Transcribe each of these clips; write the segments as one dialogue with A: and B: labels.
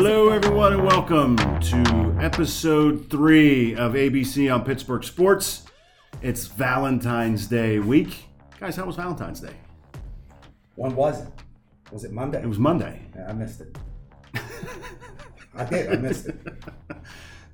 A: Hello, everyone, and welcome to episode three of ABC on Pittsburgh Sports. It's Valentine's Day week. Guys, how was Valentine's Day?
B: When was it? Was it Monday?
A: It was Monday.
B: Yeah, I missed it. I did. I missed it.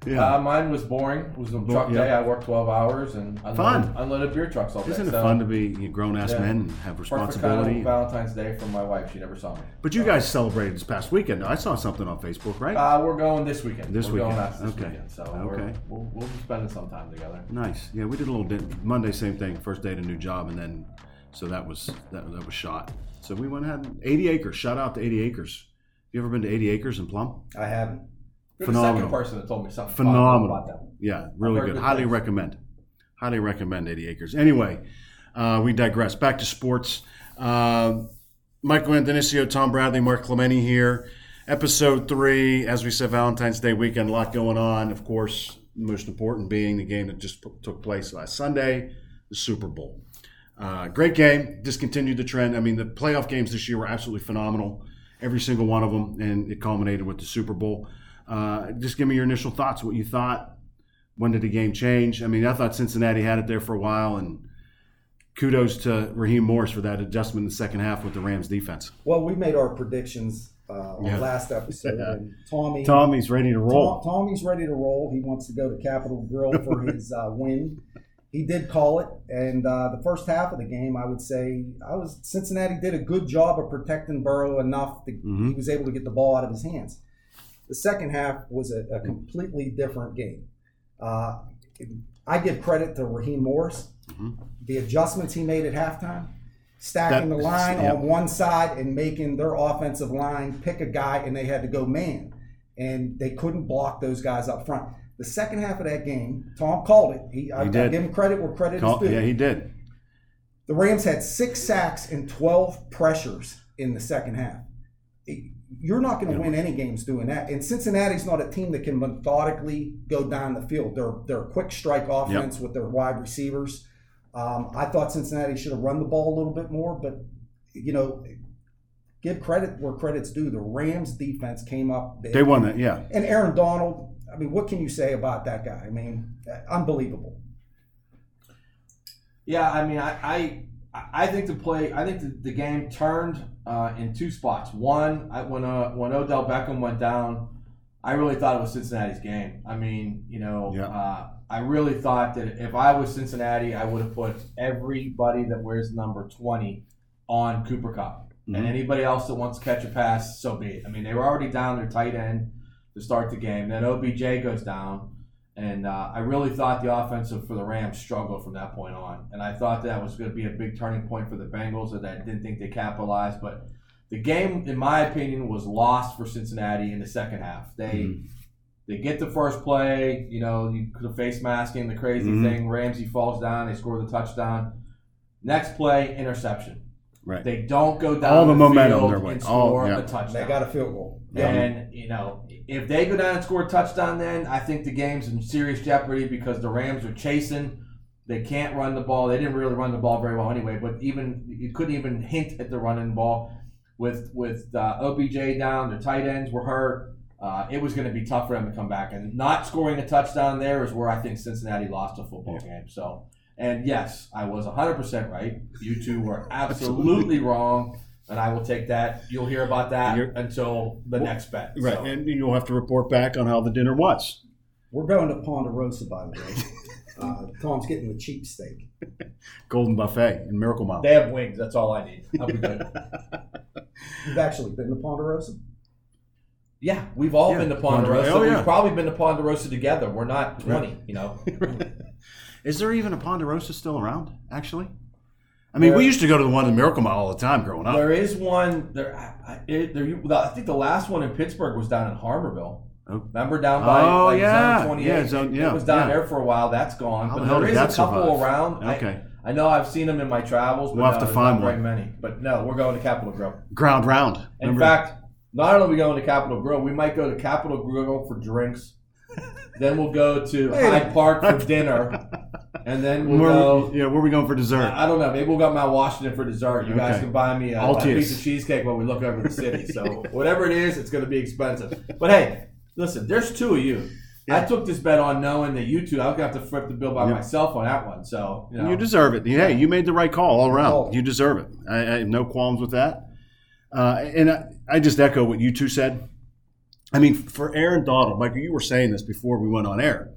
A: Yeah.
C: Uh, mine was boring. It was a
A: Bo-
C: truck
A: yeah.
C: day. I worked 12 hours and unloaded,
A: Fun.
C: unloaded beer trucks all day.
A: Isn't it
C: so
A: fun to be grown ass
C: yeah.
A: men and have
C: Perfect kind
A: responsibility?
C: of Valentine's Day from my wife. She never saw me.
A: But you guys celebrated this past weekend. I saw something on Facebook, right?
C: Uh, we're going this weekend.
A: This
C: we're
A: weekend.
C: going this
A: Okay.
C: weekend. So
A: Okay.
C: we're, we'll, we'll be spending some time together.
A: nice. Yeah, we did a little din- Monday, same thing. First day at a new job, and then so that was that, that was shot. So we went and had 80 acres. Shout out to 80 acres. You ever been to 80 acres in Plum?
B: I haven't.
A: Phenomenal.
C: the second person that told me something
A: Phenomenal.
C: about that.
A: Yeah, really good.
C: good
A: Highly recommend. Highly recommend 80 Acres. Anyway, uh, we digress. Back to sports. Uh, Michael Andonisio, Tom Bradley, Mark Clementi here. Episode three, as we said, Valentine's Day weekend, a lot going on. Of course, the most important being the game that just p- took place last Sunday, the Super Bowl. Uh, great game. Discontinued the trend. I mean, the playoff games this year were absolutely phenomenal. Every single one of them, and it culminated with the Super Bowl. Uh, just give me your initial thoughts. What you thought? When did the game change? I mean, I thought Cincinnati had it there for a while, and kudos to Raheem Morris for that adjustment in the second half with the Rams defense.
B: Well, we made our predictions uh, on
A: Yeah.
B: last episode, and Tommy.
A: Tommy's ready to
B: Tom-
A: roll.
B: Tommy's ready to roll. He wants to go to Capital Grille for his uh, win. He did call it, and uh, the first half of the game, I would say, I was Cincinnati did a good job of protecting Burrow enough that
A: Mhm.
B: he was able to get the ball out of his hands. The second half was a, a completely different game. Uh, I give credit to Raheem Morris.
A: Mhm.
B: The adjustments he made at halftime, stacking
A: That-
B: the line
A: yeah.
B: on one side and making their offensive line pick a guy, and they had to go man, and they couldn't block those guys up front. The second half of that game, Tom called it. He, I, I
A: did.
B: give him credit where credit
A: Call-
B: is due.
A: yeah, he did.
B: The Rams had six sacks and 12 pressures in the second half. You're not going to win any games doing that. And Cincinnati's not a team that can methodically go down the field. They're, they're a quick strike offense with their wide receivers. Um, I thought Cincinnati should have run the ball a little bit more, but, you know, give credit where credit's due. The Rams defense came up big.
A: They won it, Yeah,
B: And Aaron Donald, I mean, what can you say about that guy? I mean, unbelievable.
C: Yeah, I mean, I I, I think the play, I think the, the game turned uh, in two spots. One, I, when uh, when Odell Beckham went down, I really thought it was Cincinnati's game. I mean, you know,
A: Yeah.
C: uh, I really thought that if I was Cincinnati, I would have put everybody that wears number twenty on Cooper Kupp,
A: Mhm.
C: and anybody else that wants to catch a pass, so be it. I mean, they were already down their tight end to start the game. Then OBJ goes down. And uh, I really thought the offensive for the Rams struggled from that point on. And I thought that was going to be a big turning point for the Bengals, and I didn't think they capitalized. But the game, in my opinion, was lost for Cincinnati in the second half. They
A: Mhm.
C: they get the first play, you know, you, the face masking, the crazy
A: Mhm.
C: thing. Ramsey falls down, they score the touchdown. Next play, interception.
A: Right.
C: They don't go down
A: All the momentum
C: field
A: their way.
C: and
A: All-
C: score
A: yeah.
C: a touchdown.
B: They got a field goal.
A: Yeah.
C: And you know, if they go down and score a touchdown, then I think the game's in serious jeopardy because the Rams are chasing. They can't run the ball. They didn't really run the ball very well anyway. But even you couldn't even hint at the running the ball with with uh, OBJ down. Their tight ends were hurt. Uh, it was going to be tough for them to come back. And not scoring a touchdown there is where I think Cincinnati lost a football game. So, and yes, I was 100% right. You two were absolutely wrong. And I will take that. You'll hear about that
A: You're-
C: until the next bet.
A: Right,
C: So,
A: and you'll have to report back on how the dinner was.
B: We're going to Ponderosa, by the way. Uh, Tom's getting the cheap steak.
A: Golden Buffet in Miracle Mile.
C: they have wings. That's all I need. I'll be good.
B: You've actually been to Ponderosa?
C: yeah, we've all
A: Yeah,
C: been to
A: Ponderosa.
C: Ponderosa.
A: Oh, yeah.
C: We've probably been to Ponderosa together. We're not 20, you know.
A: Is there even a Ponderosa still around? Actually, I mean,
C: There-
A: we used to go to the one in Miracle Mile all the time growing up.
C: There is one. There, I, I- it, there. I think the last one in Pittsburgh was down in Harmerville.
A: Oh.
C: Remember down by
A: Oh,
C: like
A: yeah.
C: zone 28?
A: Yeah, zone- yeah,
C: it was down
A: yeah.
C: there for a while. That's gone.
A: How
C: but
A: hell
C: there is a couple
A: survive?
C: around.
A: Okay,
C: I, know I've seen them in my travels, but
A: We'll have
C: no,
A: to find
C: not very
A: one.
C: many. But no, we're going to Capital Grille.
A: ground round.
C: In
A: Remember-
C: fact, not only are we going to Capital Grille, we might go to Capital Grille for drinks. then we'll go to Hyde Park for dinner. and then we'll
A: where,
C: go.
A: yeah, where are we going for dessert?
C: I don't know. Maybe we'll go Mount Washington for dessert. You guys can buy me a, a piece of cheesecake while we look over the city. So whatever it is, it's going to be expensive. But hey, listen, there's two of you. I took this bet on knowing that you two. I was going to have to flip the bill by
A: Yeah.
C: myself on that one. So you know,
A: You deserve it. Hey, you made the right call all around.
B: call.
A: You deserve it. I, I have no qualms with that. Uh, and I, I just echo what you two said. I mean, for Aaron Donald, Michael, you were saying this before we went on air.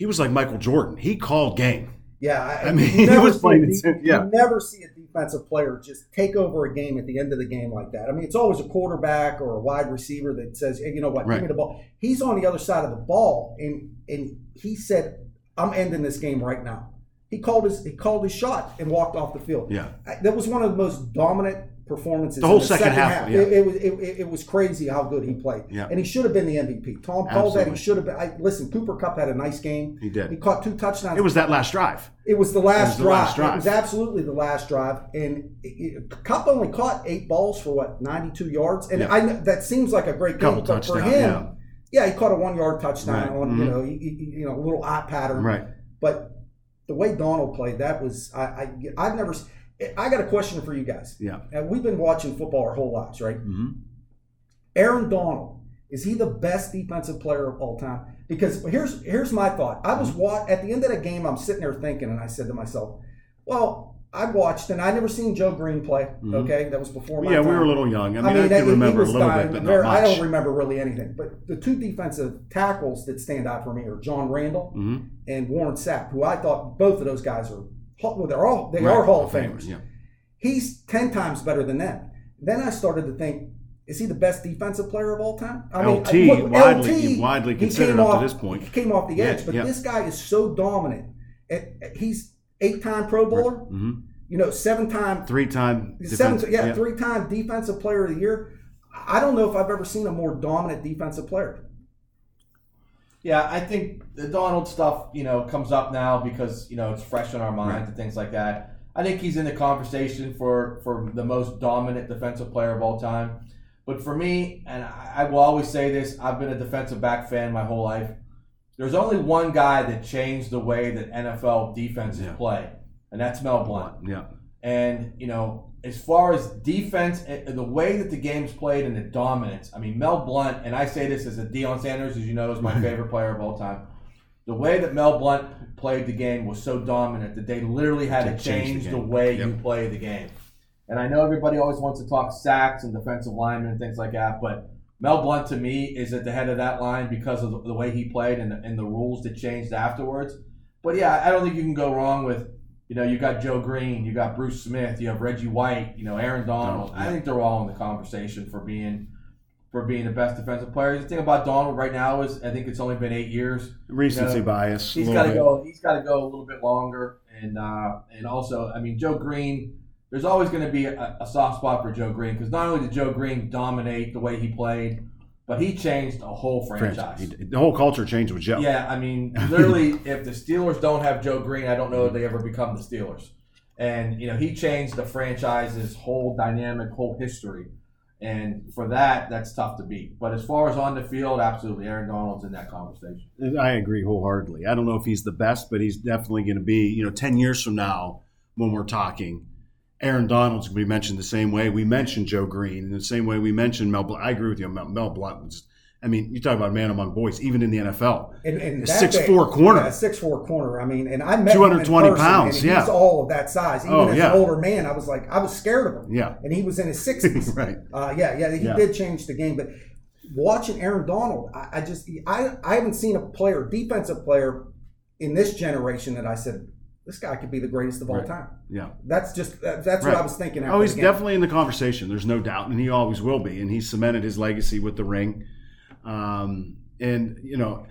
A: He was like Michael Jordan. He called game.
B: Yeah, I,
A: I mean, he
B: never
A: was
B: see-
A: playing yeah.
B: You never see a defensive player just take over a game at the end of the game like that. I mean, it's always a quarterback or a wide receiver that says, "Hey, you know what?
A: Right.
B: Give me the ball." He's on the other side of the ball, and and he said, "I'm ending this game right now." He called his he called his shot and walked off the field.
A: Yeah.
B: I- that was one of the most dominant performances.
A: The whole
B: in
A: second half, yeah.
B: It, it was it, it- was crazy how good he played.
A: Yeah.
B: And he should have been the MVP. Tom called that. He should have been. I, listen, Cooper Kupp had a nice game.
A: He did.
B: He caught two touchdowns.
A: It was that last drive.
B: It was the last,
A: was the
B: drive.
A: last drive.
B: It was absolutely the last drive, and Kupp only caught eight balls for what ninety-two yards, and
A: Yeah.
B: I that seems like a great game,
A: Couple
B: but for him, yeah. he caught a one-yard touchdown
A: Right.
B: on
A: Mhm.
B: you know he, he- you know a little eye pattern,
A: Right.
B: but the way Donald played, that was I, I I've never. I got a question for you guys.
A: Yeah.
B: Uh, we've been watching football our whole lives, right?
A: hmm
B: Aaron Donald is he the best defensive player of all time? Because here's here's my thought. I
A: Mm-hmm.
B: was wa- at the end of the game. I'm sitting there thinking, and I said to myself, "Well, I watched, and I never seen Joe Greene play.
A: Mhm.
B: Okay, that was before my
A: Yeah, we were a little young. I mean, I,
B: that-
A: can
B: he- he
A: remember a little
B: dying,
A: bit, but
B: very- I don't remember really anything. But the two defensive tackles that stand out for me are John Randle
A: hmm
B: and Warren Sapp, who I thought both of those guys are. Well, they're all they
A: Right.
B: are Hall of Famers
A: Yeah.
B: he's 10 times better than them. Then I started to think, is he the best defensive player of all time? I
A: LT,
B: look,
A: widely- widely considered up to this point.
B: He came off the
A: Yeah,
B: edge, but
A: yeah.
B: this guy is so dominant. He's eight-time Pro Bowler,
A: hmm
B: you know, seven-time,
A: Three-time.
B: seven,
A: defense-
B: yeah, three-time Defensive Player of the Year. I don't know if I've ever seen a more dominant defensive player.
C: Yeah, I think the Donald stuff, you know, comes up now because you know it's fresh in our minds and things like that. I think he's in the conversation for for the most dominant defensive player of all time. But for me, and I, I will always say this, I've been a defensive back fan my whole life. There's only one guy that changed the way that NFL defenses
A: Yeah.
C: play, and that's Mel Blount.
A: Yeah.
C: And you know, as far as defense, the way that the game's played and the dominance, I mean, Mel Blount, and I say this as a Deion Sanders, as you know, is my favorite player of all time. The way that Mel Blount played the game was so dominant that they literally had
A: To
C: to
A: change the
C: the, way
A: Yep.
C: you play the game. And I know everybody always wants to talk sacks and defensive linemen and things like that, but Mel Blount to me is at the head of that line because of the, the way he played and the, and the rules that changed afterwards. But yeah, I don't think you can go wrong with, you know, you got Joe Greene, you got Bruce Smith, you have Reggie White, you know, Aaron Donald. I think they're all in the conversation for being for being the best defensive players. The thing about Donald right now is I think it's only been eight years.
A: Recency
C: You know,
A: bias.
C: He's got to go. He's got to go a little bit longer, and uh, and also, I mean, Joe Greene. There's always going to be a, a soft spot for Joe Greene because not only did Joe Greene dominate the way he played, but he changed a whole franchise.
A: Franchise. He- The whole culture changed with Joe.
C: Yeah, I mean, literally, if the Steelers don't have Joe Greene, I don't know if they ever become the Steelers. And you know, he changed the franchise's whole dynamic, whole history. And for that, that's tough to beat. But as far as on the field, absolutely, Aaron Donald's in that conversation.
A: I agree wholeheartedly. I don't know if he's the best, but he's definitely going to be, you know, 10 years from now when we're talking, Aaron Donald's going to be mentioned the same way we mentioned Joe Greene, in the same way we mentioned Mel Blount. I agree with you. Mel, Mel Blount was, I mean, you talk about man among boys, even in the NFL.
B: And, and
A: A
B: that
A: 6'4" corner.
B: Yeah, six four corner. I mean, and I met him in
A: 220
B: person,
A: pounds, yeah.
B: all of that size. Even
A: Oh,
B: as
A: yeah.
B: an older man, I was like, I was scared of him.
A: Yeah.
B: And he was in his sixties.
A: right.
B: Uh, yeah, yeah, he
A: Yeah.
B: did change the game. But watching Aaron Donald, I, I just I I haven't seen a player, defensive player, in this generation that I said this guy could be the greatest of all
A: Right.
B: time.
A: Yeah.
B: That's just that- that's
A: Right.
B: what I was thinking.
A: Oh, he's definitely in the conversation. There's no doubt, and he always will be. And he cemented his legacy with the ring. Um, and you know,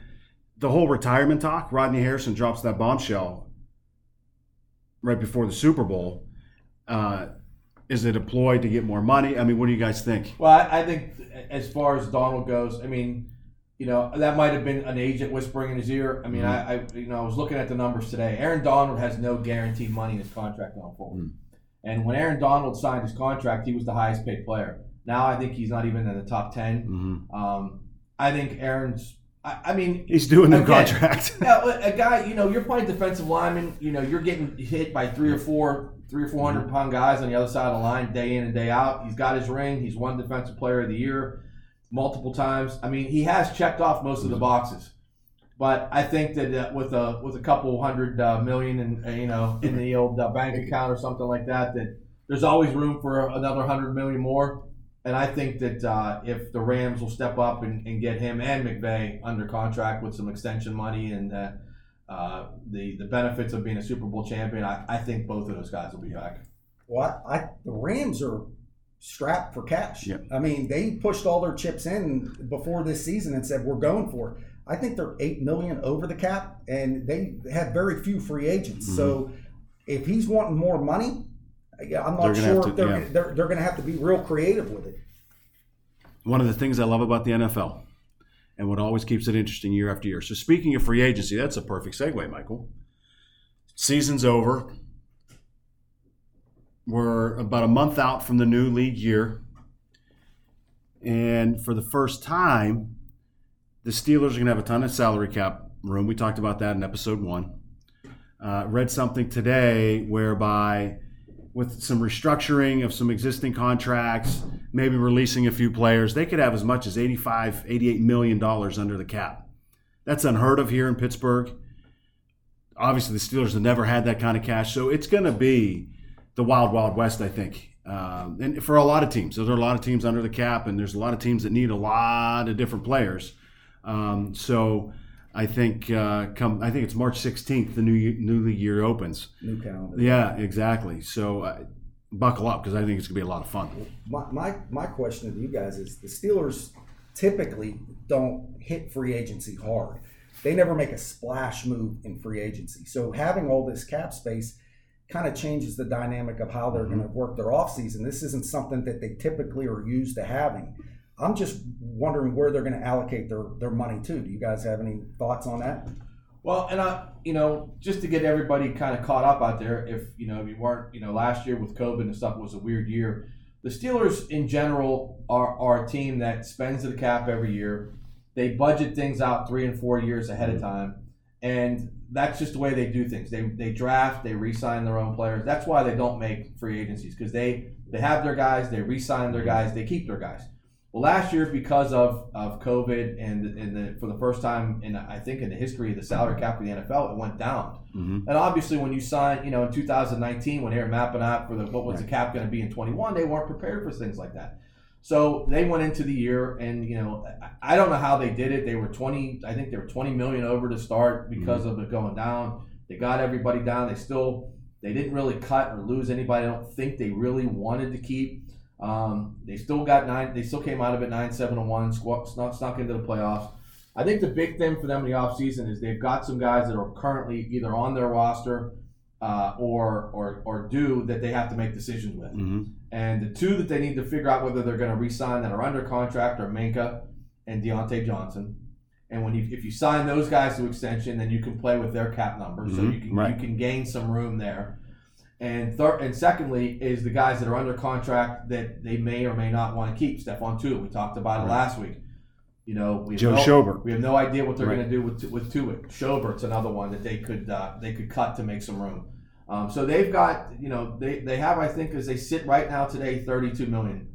A: the whole retirement talk. Rodney Harrison drops that bombshell right before the Super Bowl. Uh, is it a ploy to get more money? I mean, what do you guys think?
C: Well, I, I think as far as Donald goes, I mean, you know, that might have been an agent whispering in his ear. I mean, I, I, you know, I was looking at the numbers today. Aaron Donald has no guaranteed money in his contract going forward.
A: Mm.
C: And when Aaron Donald signed his contract, he was the highest paid player. Now I think he's not even in the top ten.
A: hmm
C: Um, I think Aaron's I, I mean,
A: He's doing the contract.
C: yeah, a guy, you know, you're playing defensive lineman. You know, you're getting hit by three or four, three or four hundred
A: Mm-hmm.
C: pound guys on the other side of the line, day in and day out. He's got his ring. He's won Defensive Player of the Year multiple times. I mean, he has checked off most of the boxes. But I think that uh, with a with a couple hundred uh, million and uh, you know in the old uh, bank account or something like that, that there's always room for another hundred million more. And I think that uh, if the Rams will step up and, and get him and McVay under contract with some extension money and uh, uh, the the benefits of being a Super Bowl champion, I, I think both of those guys will be back.
B: Well, I, I the Rams are strapped for cash.
A: Yep.
B: I mean, they pushed all their chips in before this season and said we're going for it. I think they're eight million over the cap, and they have very few free agents.
A: Mm-hmm.
B: So if he's wanting more money, I'm
A: They're
B: not
A: gonna
B: sure
A: to-
B: they're,
A: yeah.
B: they're they're going to have to be real creative with it.
A: One of the things I love about the NFL and what always keeps it interesting year after year. So, speaking of free agency, that's a perfect segue, Michael. Season's over. We're about a month out from the new league year. And for the first time, the Steelers are going to have a ton of salary cap room. We talked about that in episode one. Uh, read something today whereby, with some restructuring of some existing contracts, maybe releasing a few players, they could have as much as 85, 88 million dollars under the cap. That's unheard of here in Pittsburgh. Obviously, the Steelers have never had that kind of cash, so it's going to be the wild, wild west, I think. Um, and for a lot of teams, there are a lot of teams under the cap, and there's a lot of teams that need a lot of different players. Um, so I think uh, come I think it's March 16th, the new ye- new league year opens.
B: New calendar.
A: Yeah, exactly. So uh, buckle up because I think it's gonna be a lot of fun.
B: My, my my question to you guys is: the Steelers typically don't hit free agency hard. They never make a splash move in free agency. So having all this cap space kind of changes the dynamic of how they're mm-hmm. going to work their offseason. This isn't something that they typically are used to having. I'm just wondering where they're going to allocate their, their money to. Do you guys have any thoughts on that?
C: Well, and I, you know, just to get everybody kind of caught up out there, if you know, if you weren't, you know, last year with COVID and stuff was a weird year. The Steelers, in general, are, are a team that spends the cap every year. They budget things out three and four years ahead of time, and that's just the way they do things. They they draft, they re-sign their own players. That's why they don't make free agencies because they they have their guys, they re-sign their guys, they keep their guys. Well, last year because of, of COVID and and the, for the first time in I think in the history of the salary cap of the NFL, it went down.
A: Mhm.
C: And obviously, when you sign, you know, in 2019, when they were mapping out for the what was the cap going to be in 21, they weren't prepared for things like that. So they went into the year, and you know, I- don't know how they did it. They were 20, I think they were 20 million over to start because of it going down. They got everybody down. They still they didn't really cut or lose anybody. I don't think they really wanted to keep. Um, they still got nine. They still came out of it nine seven and one. Snuck, snuck into the playoffs. I think the big thing for them in the offseason is they've got some guys that are currently either on their roster uh, or or or due that they have to make decisions with.
A: Mhm.
C: And the two that they need to figure out whether they're going to re-sign that are under contract are Minkah and Diontae Johnson. And when you if you sign those guys to extension, then you can play with their cap numbers, so
A: Mhm,
C: you can
A: right.
C: you can gain some room there. And third and secondly is the guys that are under contract that they may or may not want to keep. Stephon Tuitt, we talked about it last week. You know, we have
A: Joe
C: no,
A: Schobert.
C: We have no idea what they're
A: Right.
C: going to do with with Tuitt. Schobert's another one that they could uh, they could cut to make some room. Um, so they've got you know they they have I think as they sit right now today 32 million,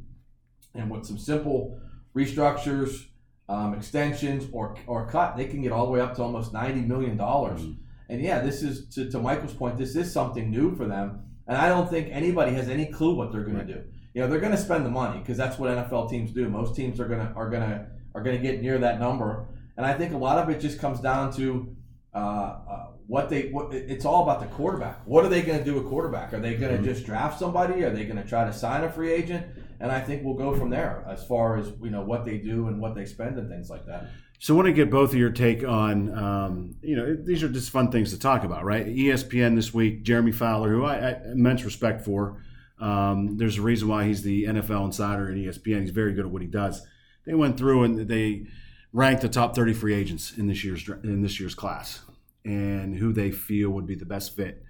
C: and with some simple restructures, um, extensions, or or cut, they can get all the way up to almost 90 million dollars.
A: Mhm.
C: And yeah, this is to, to Michael's point. This is something new for them, and I don't think anybody has any clue what they're going to do. You know, they're going to spend the money because that's what NFL teams do. Most teams are going to are going to are going to get near that number, and I think a lot of it just comes down to uh, uh, what they. What, it's all about the quarterback. What are they going to do with quarterback? Are they going to just draft somebody? Are they going to try to sign a free agent? And I think we'll go from there as far as you know what they do and what they spend and things like that.
A: So I want to get both of your take on, um, you know, these are just fun things to talk about, right? ESPN this week, Jeremy Fowler, who I, I immense respect for. Um, there's a reason why he's the NFL insider at ESPN. He's very good at what he does. They went through and they ranked the top 30 free agents in this year's in this year's class and who they feel would be the best fit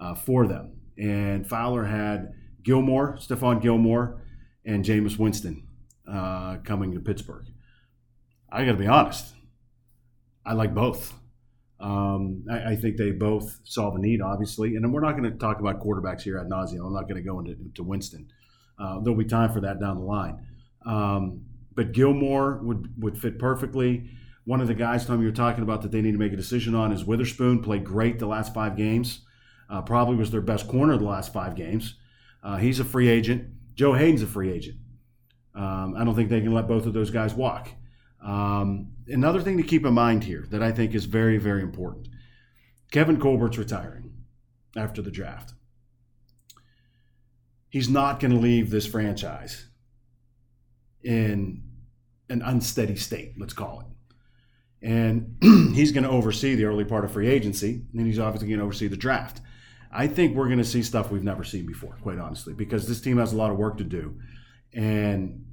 A: uh, for them. And Fowler had Gilmore, Stephon Gilmore, and Jameis Winston uh, coming to Pittsburgh. I got to be honest. I like both. Um, I, I, think they both solve a need, obviously. And we're not going to talk about quarterbacks here at nauseum. I'm not going to go into, into Winston. Uh, there'll be time for that down the line. Um, but Gilmore would, would fit perfectly. One of the guys, Tom, you were talking about that they need to make a decision on is Witherspoon. Played great the last five games. Uh, probably was their best corner the last five games. Uh, he's a free agent. Joe Haden's a free agent. Um, I don't think they can let both of those guys walk. Um, another thing to keep in mind here that I think is very, very important Kevin Colbert's retiring after the draft. He's not going to leave this franchise in an unsteady state, let's call it. And he's going to oversee the early part of free agency, and he's obviously going to oversee the draft. I think we're going to see stuff we've never seen before, quite honestly, because this team has a lot of work to do, and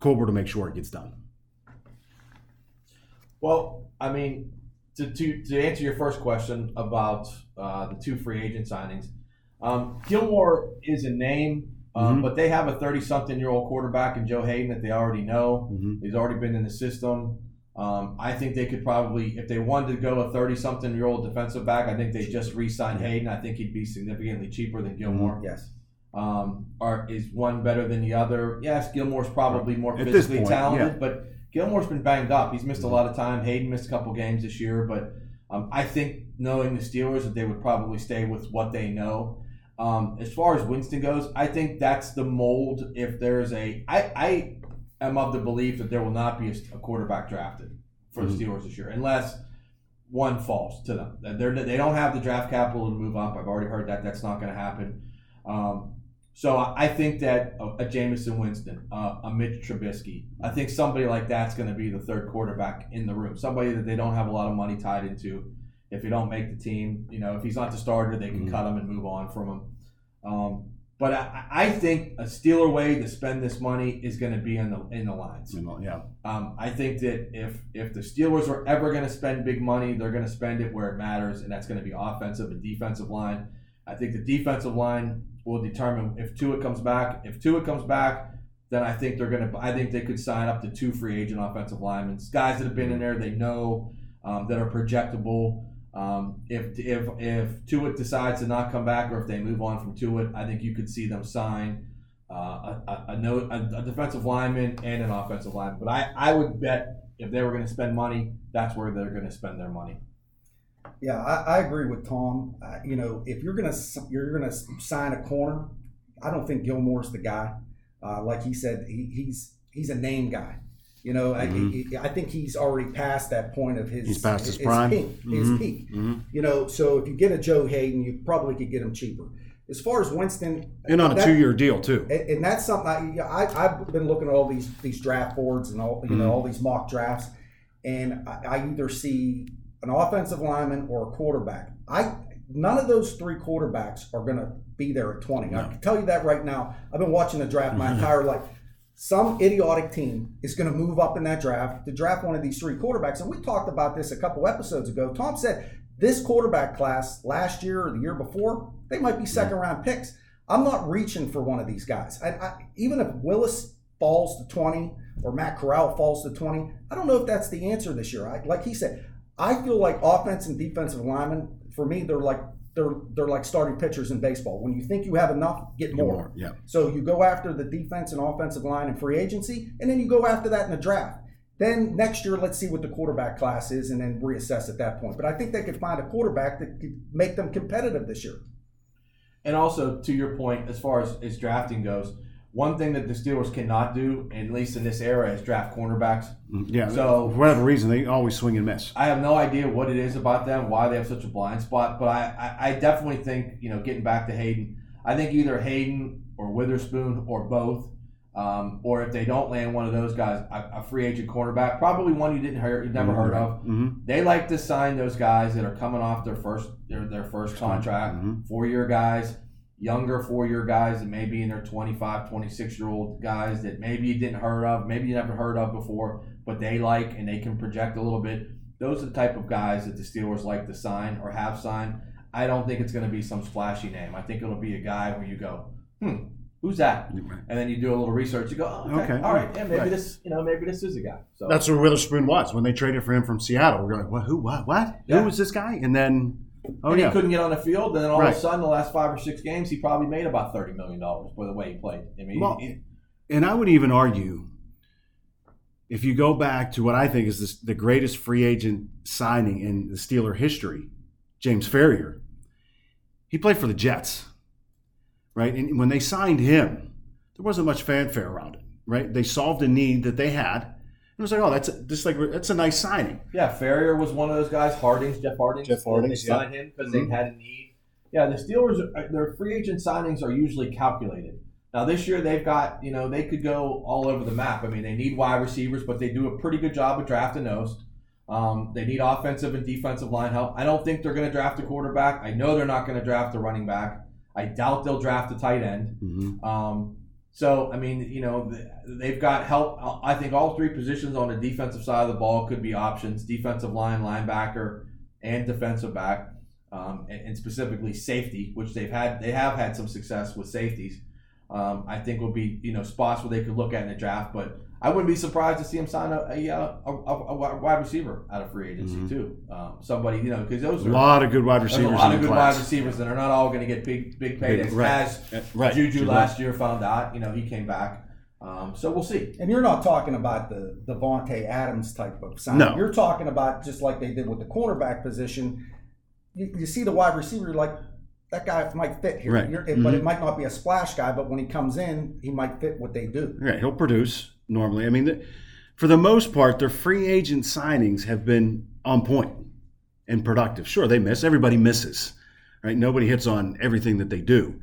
A: Colbert to make sure it gets done.
C: Well, I mean, to, to, to answer your first question about uh, the two free agent signings, um, Gilmore is a name, um, mm-hmm. but they have a 30 something year old quarterback in Joe Haden that they already know. Mm-hmm. He's already been in the system. Um, I think they could probably, if they wanted to go a 30 something year old defensive back, I think they just re sign Haden. I think he'd be significantly cheaper than Gilmore.
B: Mm-hmm. Yes.
C: Um, are, is one better than the other? Yes, Gilmore's probably more At physically point, talented, yeah. but Gilmore's been banged up. He's missed a lot of time. Haden missed a couple games this year, but um, I think knowing the Steelers that they would probably stay with what they know. Um, as far as Winston goes, I think that's the mold. If there's a, I, I am of the belief that there will not be a, a quarterback drafted for mm-hmm. the Steelers this year, unless one falls to them. They're, they don't have the draft capital to move up. I've already heard that that's not going to happen. Um, so I think that a, a Jameis Winston, uh, a Mitch Trubisky, I think somebody like that's going to be the third quarterback in the room. Somebody that they don't have a lot of money tied into. If he don't make the team, you know, if he's not the starter, they can mm-hmm. cut him and move on from him. Um, but I, I, think a Steeler way to spend this money is going to be in the in the lines.
A: Yeah.
C: Um, I think that if if the Steelers are ever going to spend big money, they're going to spend it where it matters, and that's going to be offensive and defensive line. I think the defensive line will determine if Tuitt comes back. If Tuitt comes back, then I think they're gonna. I think they could sign up to two free agent offensive linemen, guys that have been in there, they know um, that are projectable. Um, if if if Tuitt decides to not come back, or if they move on from Tuitt, I think you could see them sign uh, a, a, a, a, defensive lineman and an offensive lineman. But I, I would bet if they were going to spend money, that's where they're going to spend their money.
B: Yeah, I, I agree with Tom. Uh, you know, if you're gonna you're gonna sign a corner, I don't think Gilmore's the guy. Uh, like he said, he, he's he's a name guy. You know, mm-hmm. I, I, think he's already past that point of his.
A: He's past his, his prime.
B: Peak, mm-hmm. His peak. Mm-hmm. You know, so if you get a Joe Haden, you probably could get him cheaper. As far as Winston,
A: and on a two-year deal too,
B: and, and that's something I, I have been looking at all these these draft boards and all you know mm-hmm. all these mock drafts, and I, I either see an offensive lineman, or a quarterback. I none of those three quarterbacks are going to be there at 20. No. I can tell you that right now. I've been watching the draft my entire life. Some idiotic team is going to move up in that draft to draft one of these three quarterbacks. And we talked about this a couple episodes ago. Tom said this quarterback class last year or the year before, they might be second round picks. I'm not reaching for one of these guys. I, I, even if Willis falls to 20 or Matt Corral falls to 20, I don't know if that's the answer this year. I, like he said, I feel like offense and defensive linemen, for me, they're like they're they're like starting pitchers in baseball. When you think you have enough, get more. more.
A: Yeah.
B: So you go after the defense and offensive line and free agency, and then you go after that in the draft. Then next year, let's see what the quarterback class is, and then reassess at that point. But I think they could find a quarterback that could make them competitive this year.
C: And also, to your point, as far as, as drafting goes, one thing that the Steelers cannot do, at least in this era, is draft cornerbacks.
A: Mm, yeah. So for whatever reason, they always swing and miss.
C: I have no idea what it is about them, why they have such a blind spot, but I, I, I definitely think you know getting back to Haden, I think either Haden or Witherspoon or both, um, or if they don't land one of those guys, a, a, free agent cornerback, probably one you didn't hear, you never mm-hmm. heard of. Mm-hmm. They like to sign those guys that are coming off their first their, their first contract, mm-hmm. four year guys younger four year guys that maybe in their 25, 26 year old guys that maybe you didn't heard of, maybe you never heard of before, but they like and they can project a little bit. Those are the type of guys that the Steelers like to sign or have signed. I don't think it's going to be some splashy name. I think it'll be a guy where you go, hmm, who's that? And then you do a little research. You go, oh, okay,
A: Okay.
C: all right, yeah, maybe
A: Right.
C: this, you know, maybe this is a guy. So
A: That's where Witherspoon was when they traded for him from Seattle. We're like, what? Who? What? What?
C: Yeah.
A: Who was this guy? And then, oh
C: and
A: yeah,
C: he couldn't get on the field, and then all
A: Right.
C: of a sudden, the last five or six games, he probably made about thirty million dollars for the way he played. I mean,
A: Well,
C: he-
A: and I would even argue, if you go back to what I think is this, the greatest free agent signing in the Steeler history, James Farrior, he played for the Jets, right? And when they signed him, there wasn't much fanfare around it, right? They solved a need that they had. It was like, oh, that's a, just like that's a nice signing.
C: yeah, Farrior was one of those guys. Hartings, Jeff Hartings,
A: Jeff Hartings,
C: they signed him because
A: Mhm.
C: they had a need. Yeah, the Steelers, their free agent signings are usually calculated. Now this year they've got, you know, they could go all over the map. I mean, they need wide receivers, but they do a pretty good job of drafting those. Um, they need offensive and defensive line help. I don't think they're going to draft a quarterback. I know they're not going to draft a running back. I doubt they'll draft a tight end.
A: Mm-hmm.
C: Um, so, I mean, you know, they've got help. I think all three positions on the defensive side of the ball could be options: defensive line, linebacker, and defensive back, um, and, and specifically safety, which they've had. They have had some success with safeties. Um, I think will be you know spots where they could look at in the draft, but I wouldn't be surprised to see him sign a a, uh, a, a, a wide receiver out of free agency
A: Mhm.
C: too. Um, somebody you know because those are
A: A
C: are
A: lot of good wide receivers
C: a lot of good
A: class.
C: wide receivers, and they're not all going to get big big paydays.
A: Right.
C: As
A: Uh, right.
C: Juju
A: Right.
C: last year found out. You know, he came back. Um, so we'll see.
B: And you're not talking about the Davante Adams type of sign.
A: No.
B: You're talking about just like they did with the cornerback position. You, you see the wide receiver, you're like that guy might fit here,
A: Right.
B: You're- But
A: Mhm.
B: it might not be a splash guy. But when he comes in, he might fit what they do.
A: Right, he'll produce normally. I mean, the, for the most part, their free agent signings have been on point and productive. Sure, they miss. Everybody misses, right? Nobody hits on everything that they do.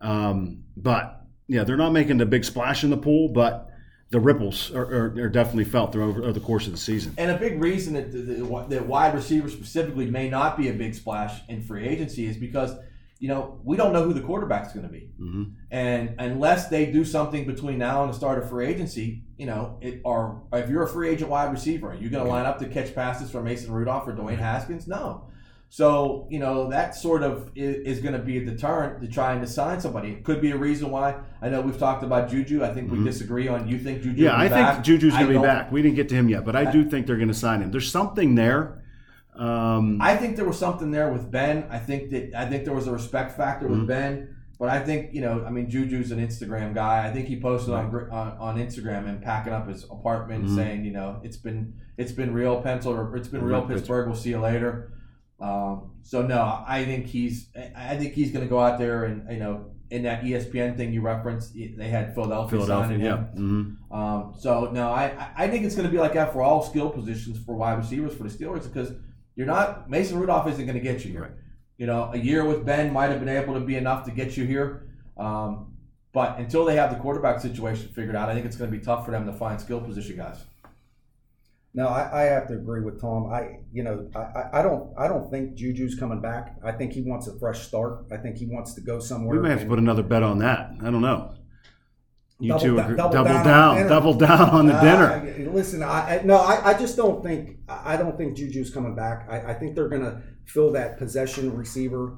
A: Um, but yeah, they're not making the big splash in the pool, but the ripples are, are, are definitely felt over, over the course of the season.
C: And a big reason that the, the, that wide receiver specifically may not be a big splash in free agency is because you know we don't know who the quarterback's going to be,
A: hmm
C: and unless they do something between now and the start of free agency, you know, it or if you're a free agent wide receiver, are you going to line up to catch passes from Mason Rudolph or Dwayne Haskins? No. So you know that sort of is, is going to be a deterrent to trying to sign somebody. It could be a reason why. I know we've talked about Juju. I think we
A: Mhm.
C: disagree on. You think Juju?
A: Yeah, I
C: back.
A: think Juju's going to be back. We didn't get to him yet, but I do think they're going to sign him. There's something there. Um,
C: I think there was something there with Ben. I think that I think there was a respect factor with
A: Mhm.
C: Ben. But I think you know, I mean, Juju's an Instagram guy. I think he posted on on, on Instagram and packing up his apartment,
A: Mhm.
C: saying, you know, it's been it's been real, pencil, or it's been real, Pittsburgh. We'll see you later. Um, so no, I think he's I think he's going to go out there and you know, in that ESPN thing you referenced, they had Philadelphia,
A: Philadelphia,
C: signing
A: yeah.
C: him.
A: hmm
C: Um, so no, I I- I think it's going to be like that for all skill positions for wide receivers for the Steelers because you're not Mason Rudolph isn't going to get you here.
A: Right.
C: You know, a year with Ben might have been able to be enough to get you here, um, but until they have the quarterback situation figured out, I think it's going to be tough for them to find skill position guys.
B: No, I, I have to agree with Tom. I, you know, I, I- I don't, I don't think Juju's coming back. I think he wants a fresh start. I think he wants to go somewhere.
A: We may have to put another bet on that. I don't know. You
B: Double
A: two agree,
B: double
A: double,
B: down
A: down, double down on the
B: Uh,
A: dinner.
B: Listen, I, I no, I, I just don't think I don't think Juju's coming back. I, I think they're going to fill that possession receiver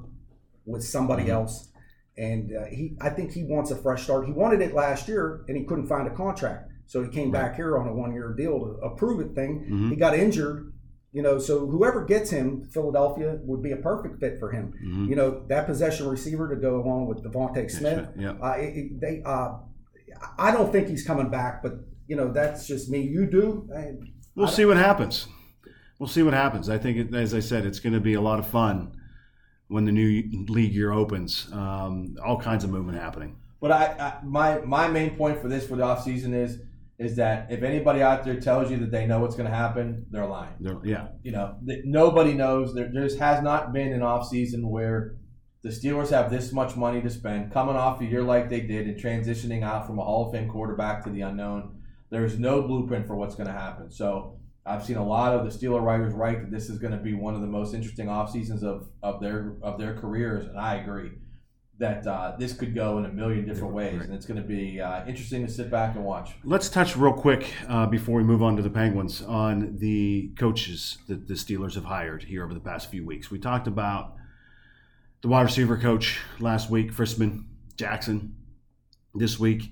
B: with somebody
A: Mhm.
B: else, and uh, he I think he wants a fresh start. He wanted it last year, and he couldn't find a contract, so he came back here on a one year deal to approve it thing.
A: Mhm.
B: He got injured. You know, so whoever gets him, Philadelphia would be a perfect fit for him.
A: Mhm.
B: You know, that possession receiver to go along with DeVonta Smith.
A: Yeah.
B: Uh, it, it- they, uh, I don't think he's coming back, but you know that's just me. You do. I,
A: We'll
B: I
A: see what happens. We'll see what happens. I think, as I said, it's going to be a lot of fun when the new league year opens. Um, all kinds of movement happening.
C: But I, I my my main point for this for the offseason is is that if anybody out there tells you that they know what's going to happen, they're lying.
A: They're, yeah,
C: you know, that nobody knows. There, there just has not been an offseason where the Steelers have this much money to spend, coming off a year like they did and transitioning out from a Hall of Fame quarterback to the unknown. There's no blueprint for what's going to happen. So I've seen a lot of the Steeler writers write that this is going to be one of the most interesting off seasons of, of their of their careers, and I agree that uh, this could go in a million different ways, and it's going to be uh, interesting to sit back and watch.
A: Let's touch real quick uh, before we move on to the Penguins on the coaches that the Steelers have hired here over the past few weeks. We talked about the wide receiver coach last week, Frisman Jackson. this week.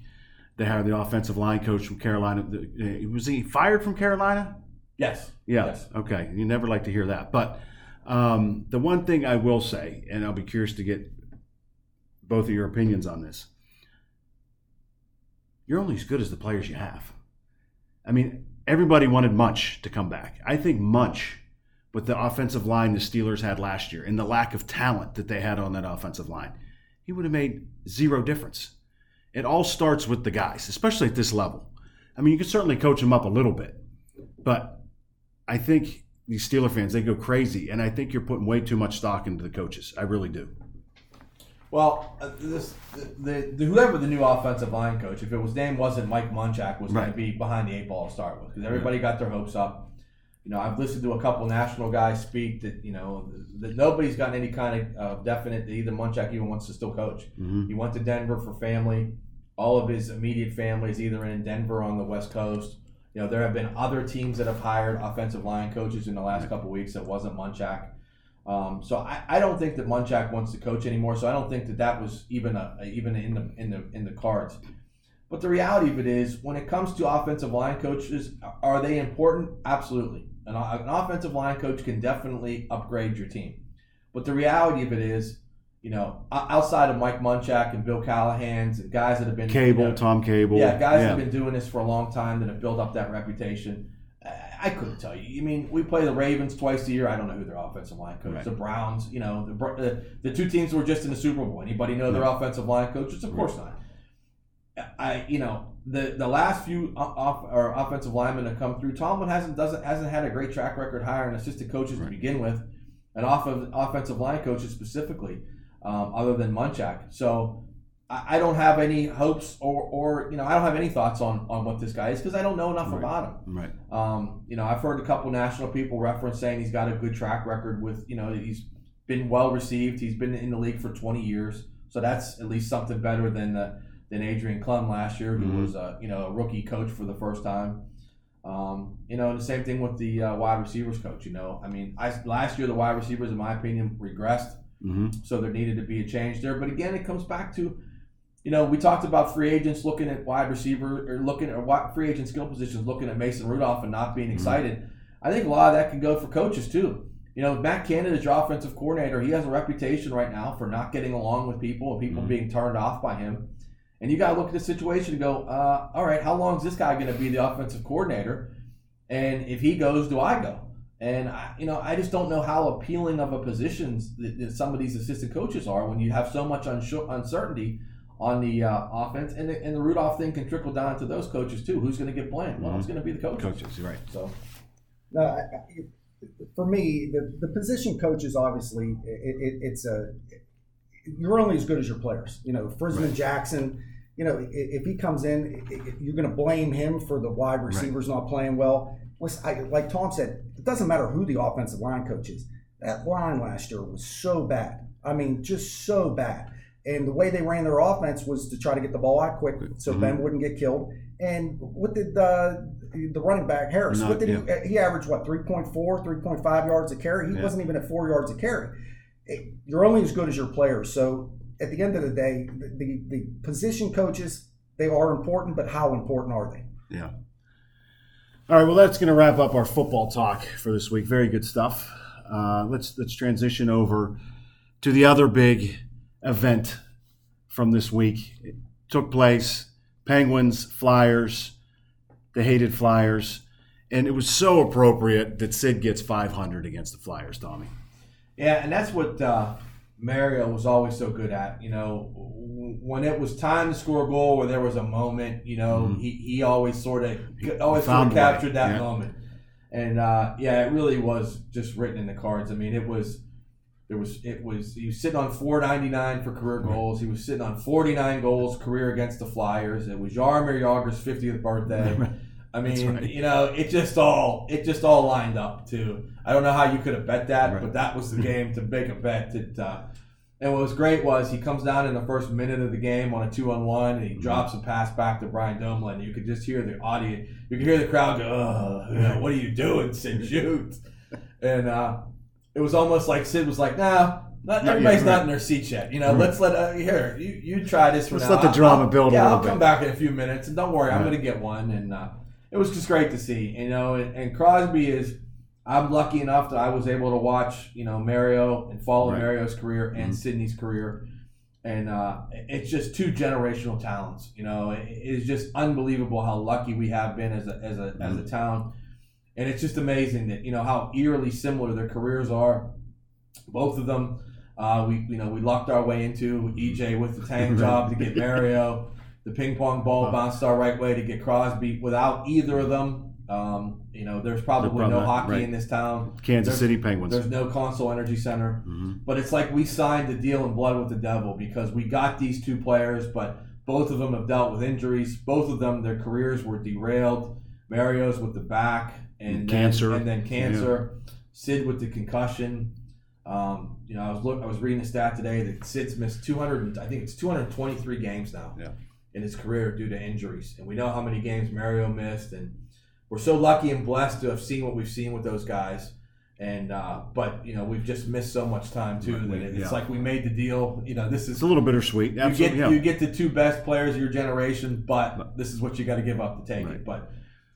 A: They hired the offensive line coach from Carolina. Uh, was he fired from Carolina?
C: Yes.
A: Yeah.
C: Yes.
A: Okay. You never like to hear that. But um, the one thing I will say, and I'll be curious to get both of your opinions on this you're only as good as the players you have. I mean, everybody wanted Munch to come back. I think Munch, with the offensive line the Steelers had last year and the lack of talent that they had on that offensive line, he would have made zero difference. It all starts with the guys, especially at this level. I mean, you can certainly coach them up a little bit, but I think these Steeler fans, they go crazy, and I think you're putting way too much stock into the coaches. I really do.
C: Well, uh, this the, the, whoever the new offensive line coach, if it was name wasn't Mike Munchak, was going to be behind the eight ball to start with because everybody got their hopes up. You know, I've listened to a couple national guys speak that you know that nobody's gotten any kind of uh, definite that either Munchak even wants to still coach.
A: Mhm.
C: He went to Denver for family. All of his immediate family is either in Denver or on the West Coast. You know, there have been other teams that have hired offensive line coaches in the last couple weeks that wasn't Munchak. Um, so I, I don't think that Munchak wants to coach anymore. So I don't think that that was even a, even in the in the in the cards. But the reality of it is, when it comes to offensive line coaches, are they important? Absolutely. An, an offensive line coach can definitely upgrade your team. But the reality of it is, you know, outside of Mike Munchak and Bill Callahan's and guys that have been
A: Cable,
C: you know,
A: Tom Cable.
C: yeah, guys that have been doing this for a long time that have built up that reputation. I- couldn't tell you. I mean, we play the Ravens twice a year. I don't know who their offensive line coach.
A: Right.
C: The Browns, you know, the, the the two teams were just in the Super Bowl. Anybody know their offensive line coaches? Of course not. I, you know, the the last few off or offensive linemen to come through, Tomlin hasn't doesn't hasn't had a great track record hiring assistant coaches to begin with, and off of offensive line coaches specifically, um, other than Munchak. So I, I don't have any hopes or, or you know I don't have any thoughts on on what this guy is because I don't know enough
A: Right.
C: about him.
A: Right.
C: Um, you know, I've heard a couple national people reference saying he's got a good track record with, you know, he's been well received. He's been in the league for 20 years, so that's at least something better than uh, than Adrian Klemm last year, who
A: Mhm.
C: was uh, you know a rookie coach for the first time. Um, you know, and the same thing with the uh, wide receivers coach. You know, I mean, I, last year the wide receivers, in my opinion, regressed
A: hmm
C: so there needed to be a change there. But again, it comes back to, you know, we talked about free agents looking at wide receiver or looking at wi- free agent skill positions, looking at Mason Rudolph and not being
A: Mhm.
C: excited. I think a lot of that can go for coaches too. You know, Matt Canada is your offensive coordinator. He has a reputation right now for not getting along with people and people
A: Mhm.
C: being turned off by him. And you got to look at the situation and go, uh, all right, how long is this guy going to be the offensive coordinator? And if he goes, do I go? And I, you know, I just don't know how appealing of a positions that, that some of these assistant coaches are when you have so much unsure, uncertainty on the uh, offense, and the, and the Rudolph thing can trickle down to those coaches too. Who's going to get blamed? Well,
A: Mhm.
C: it's going to be the coaches.
A: Coaches, right.
C: So
B: No, I, I- for me, the, the position coaches obviously it, it, it's a you're only as good as your players. You know, Frisman
A: Right.
B: Jackson. You know, if he comes in, you're going to blame him for the wide receivers not playing well. Like Tom said, it doesn't matter who the offensive line coach is. That line last year was so bad. I mean, just so bad. And the way they ran their offense was to try to get the ball out quick so
A: Mhm.
B: Ben wouldn't get killed. And what did the the running back Harris?
A: Not-
B: what did he? He averaged what 3.4, 3.5 yards a carry. He
A: Yeah.
B: wasn't even at four yards a carry. It- you're only as good as your players. So at the end of the day, the, the, the position coaches they are important, but how important are they?
A: Yeah. All right. Well, that's going to wrap up our football talk for this week. Very good stuff. Uh, let's let's transition over to the other big event from this week. It took place. Penguins, Flyers, the hated Flyers, and it was so appropriate that Sid gets 500 against the Flyers. Tommy.
C: Yeah, and that's what uh, Mario was always so good at. You know, when it was time to score a goal, where there was a moment, you know,
A: Mhm.
C: he, he always sort of always sort of captured that
A: yeah.
C: moment. And uh, yeah, it really was just written in the cards. I mean, it was there was it was he was sitting on 499 for career goals. He was sitting on 49 goals career against the Flyers. It was Jaromir Jagr's 50th birthday. I mean,
A: right.
C: you know, it just all it just all lined up too. I don't know how you could have bet that,
A: Right.
C: but that was the game to make a bet. That uh, and what was great was he comes down in the first minute of the game on a two on one, and he
A: Mm-hmm.
C: drops a pass back to Brian Dumoulin. You could just hear the audience, you could hear the crowd go, "Ugh, you know, "What are you doing, Sid? Shoot!" And uh, it was almost like Sid was like, "Nah, Not,
A: Not
C: everybody's
A: yet,
C: not in their seats yet. You know, let's let uh, here you, you try this for
A: Let's
C: now.
A: let the drama
C: I'll-
A: build a
C: Yeah, I'll come back in a few minutes, and don't worry, I'm going to get one. And uh, it was just great to see. You know, and, and Crosby is. I'm lucky enough that I was able to watch, you know, Mario and follow
A: Right.
C: Mario's career and
A: Mhm.
C: Sidney's career, and uh, it's just two generational talents. You know, it, it's just unbelievable how lucky we have been as a as a as a town, and it's just amazing that you know how eerily similar their careers are. Both of them, uh, we you know we lucked our way into EJ with the tank job to get Mario. The ping pong ball bounced our right way to get Crosby. Without either of them, um, you know, there's probably no hockey
A: right.
C: in this town.
A: Kansas
C: There's-
A: City Penguins.
C: There's no Consol Energy Center.
A: Mhm.
C: But it's like we signed the deal in blood with the devil because we got these two players, but both of them have dealt with injuries. Both of them, their careers were derailed. Mario's with the back and,
A: And
C: then-
A: cancer.
C: and then cancer. Sid with the concussion. Um, you know, I was look, I was reading a stat today that Sid's missed 200. I think it's 223 games now
A: Yeah.
C: In his career due to injuries, and we know how many games Mario missed, and we're so lucky and blessed to have seen what we've seen with those guys. And uh, but you know we've just missed so much time too that it's
A: yeah.
C: like we made the deal. You know this is
A: It's a little bittersweet.
C: you
A: Absolutely.
C: get
A: yeah.
C: you get the two best players of your generation, but this is what you got to give up to take
A: Right.
C: it. But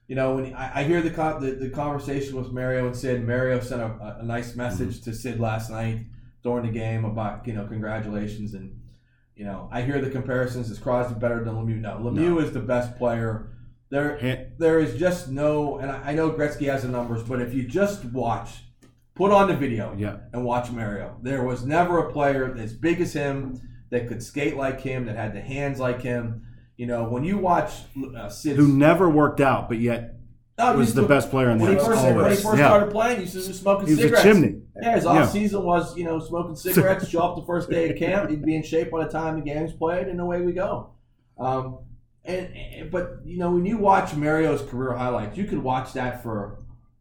C: you know when I, I hear the, con- the the conversation with Mario and Sid, Mario sent a, a- a nice message
A: Mm-hmm.
C: to Sid last night during the game about you know congratulations and you know I hear the comparisons. Is Crosby better than Lemieux? No, Lemieux is the best player. There there is just no, and I, I know Gretzky has the numbers, but if you just watch, put on the video
A: yeah.
C: and watch Mario. There was never a player as big as him that could skate like him, that had the hands like him. You know, when you watch uh, Sid's,
A: Who never worked out, but yet
C: No,
A: was the best player in the
C: when he first when he first
A: yeah.
C: started playing, he used to be smoking
A: He was
C: cigarettes.
A: a chimney.
C: Yeah, his
A: Yeah.
C: off season was you know smoking cigarettes. show up the first day of camp, he'd be in shape by the time the games played, and away we go. Um, and, and but you know when you watch Mario's career highlights, you could watch that for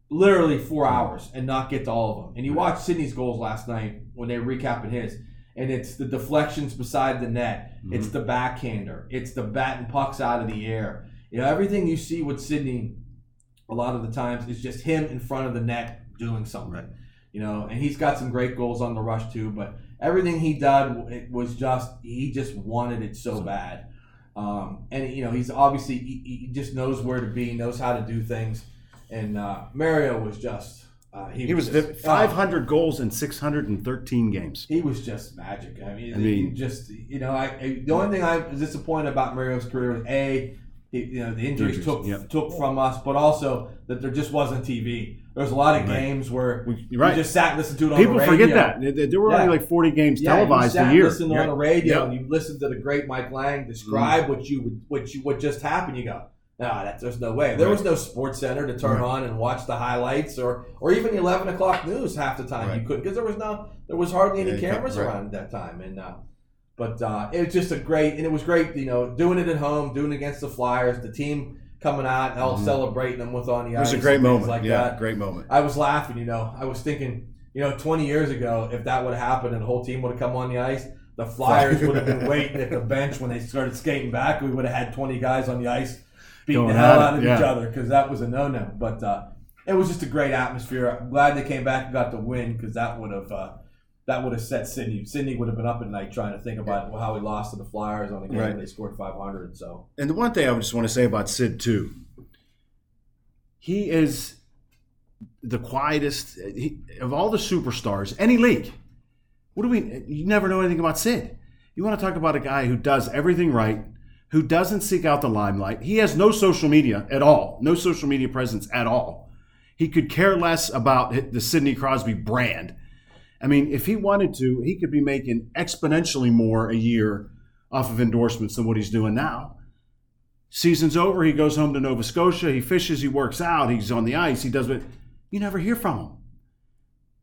C: literally four hours and not get to all of them. And you watch Sidney's goals last night when they recapping his, and it's the deflections beside the net,
A: Mm-hmm.
C: it's the backhander, it's the batting pucks out of the air. You know everything you see with Sidney a lot of the times is just him in front of the net doing something.
A: Right.
C: You know, and he's got some great goals on the rush too. But everything he did, it was just he just wanted it so bad. Um, and you know, he's obviously he, he just knows where to be, knows how to do things. And uh, Mario was just uh, he,
A: He was
C: just,
A: vi- 500 goals in 613 games.
C: he was just magic. I mean,
A: I mean-
C: just you know, I, the only thing I was disappointed about Mario's career was a you know the injuries,
A: Injuries,
C: took
A: yep.
C: took from us, but also that there just wasn't TV. There was a lot of
A: Right.
C: games where
A: We-
C: you
A: right.
C: just sat and listened to it on
A: People
C: the radio.
A: forget that. There- were
C: Yeah.
A: only like 40 games
C: Yeah,
A: televised
C: you sat
A: a year.
C: Listened
A: Yeah.
C: on the radio, and you listened to the great Mike Lange describe what you what you what just happened. You go, no, that there's no way. There
A: Right.
C: was no Sports Center to turn
A: Right.
C: on and watch the highlights, or or even the eleven o'clock news half the time
A: Right.
C: you couldn't because there was no there was hardly any
A: Yeah,
C: cameras
A: right.
C: around at that time, and uh, but uh, it was just a great and it was great, you know, doing it at home, doing it against the Flyers, the team coming out and all
A: Mhm.
C: celebrating them with on the ice.
A: It was a great moment.
C: like
A: yeah,
C: that.
A: great moment.
C: I was laughing, you know. I was thinking, you know, 20 years ago, if that would have happened and the whole team would have come on the ice, the Flyers would have been waiting at the bench when they started skating back. We would have had 20 guys on the ice beating
A: Going
C: the hell out of each other because that was a no-no. But uh, it was just a great atmosphere. I'm glad they came back and got the win because that would have uh, that would have set Sidney. Sidney would have been up at night trying to think about how he lost to the Flyers on a game
A: Right.
C: they scored 500. So
A: And the one thing I would just want to say about Sid too, he is the quietest he, of all the superstars, any league. What do we? You never know anything about Sid. You want to talk about a guy who does everything right, who doesn't seek out the limelight. He has no social media at all, no social media presence at all. He could care less about the Sidney Crosby brand. I mean, if he wanted to, he could be making exponentially more a year off of endorsements than what he's doing now. Season's over, he goes home to Nova Scotia, he fishes, he works out, he's on the ice, he does what you never hear from him.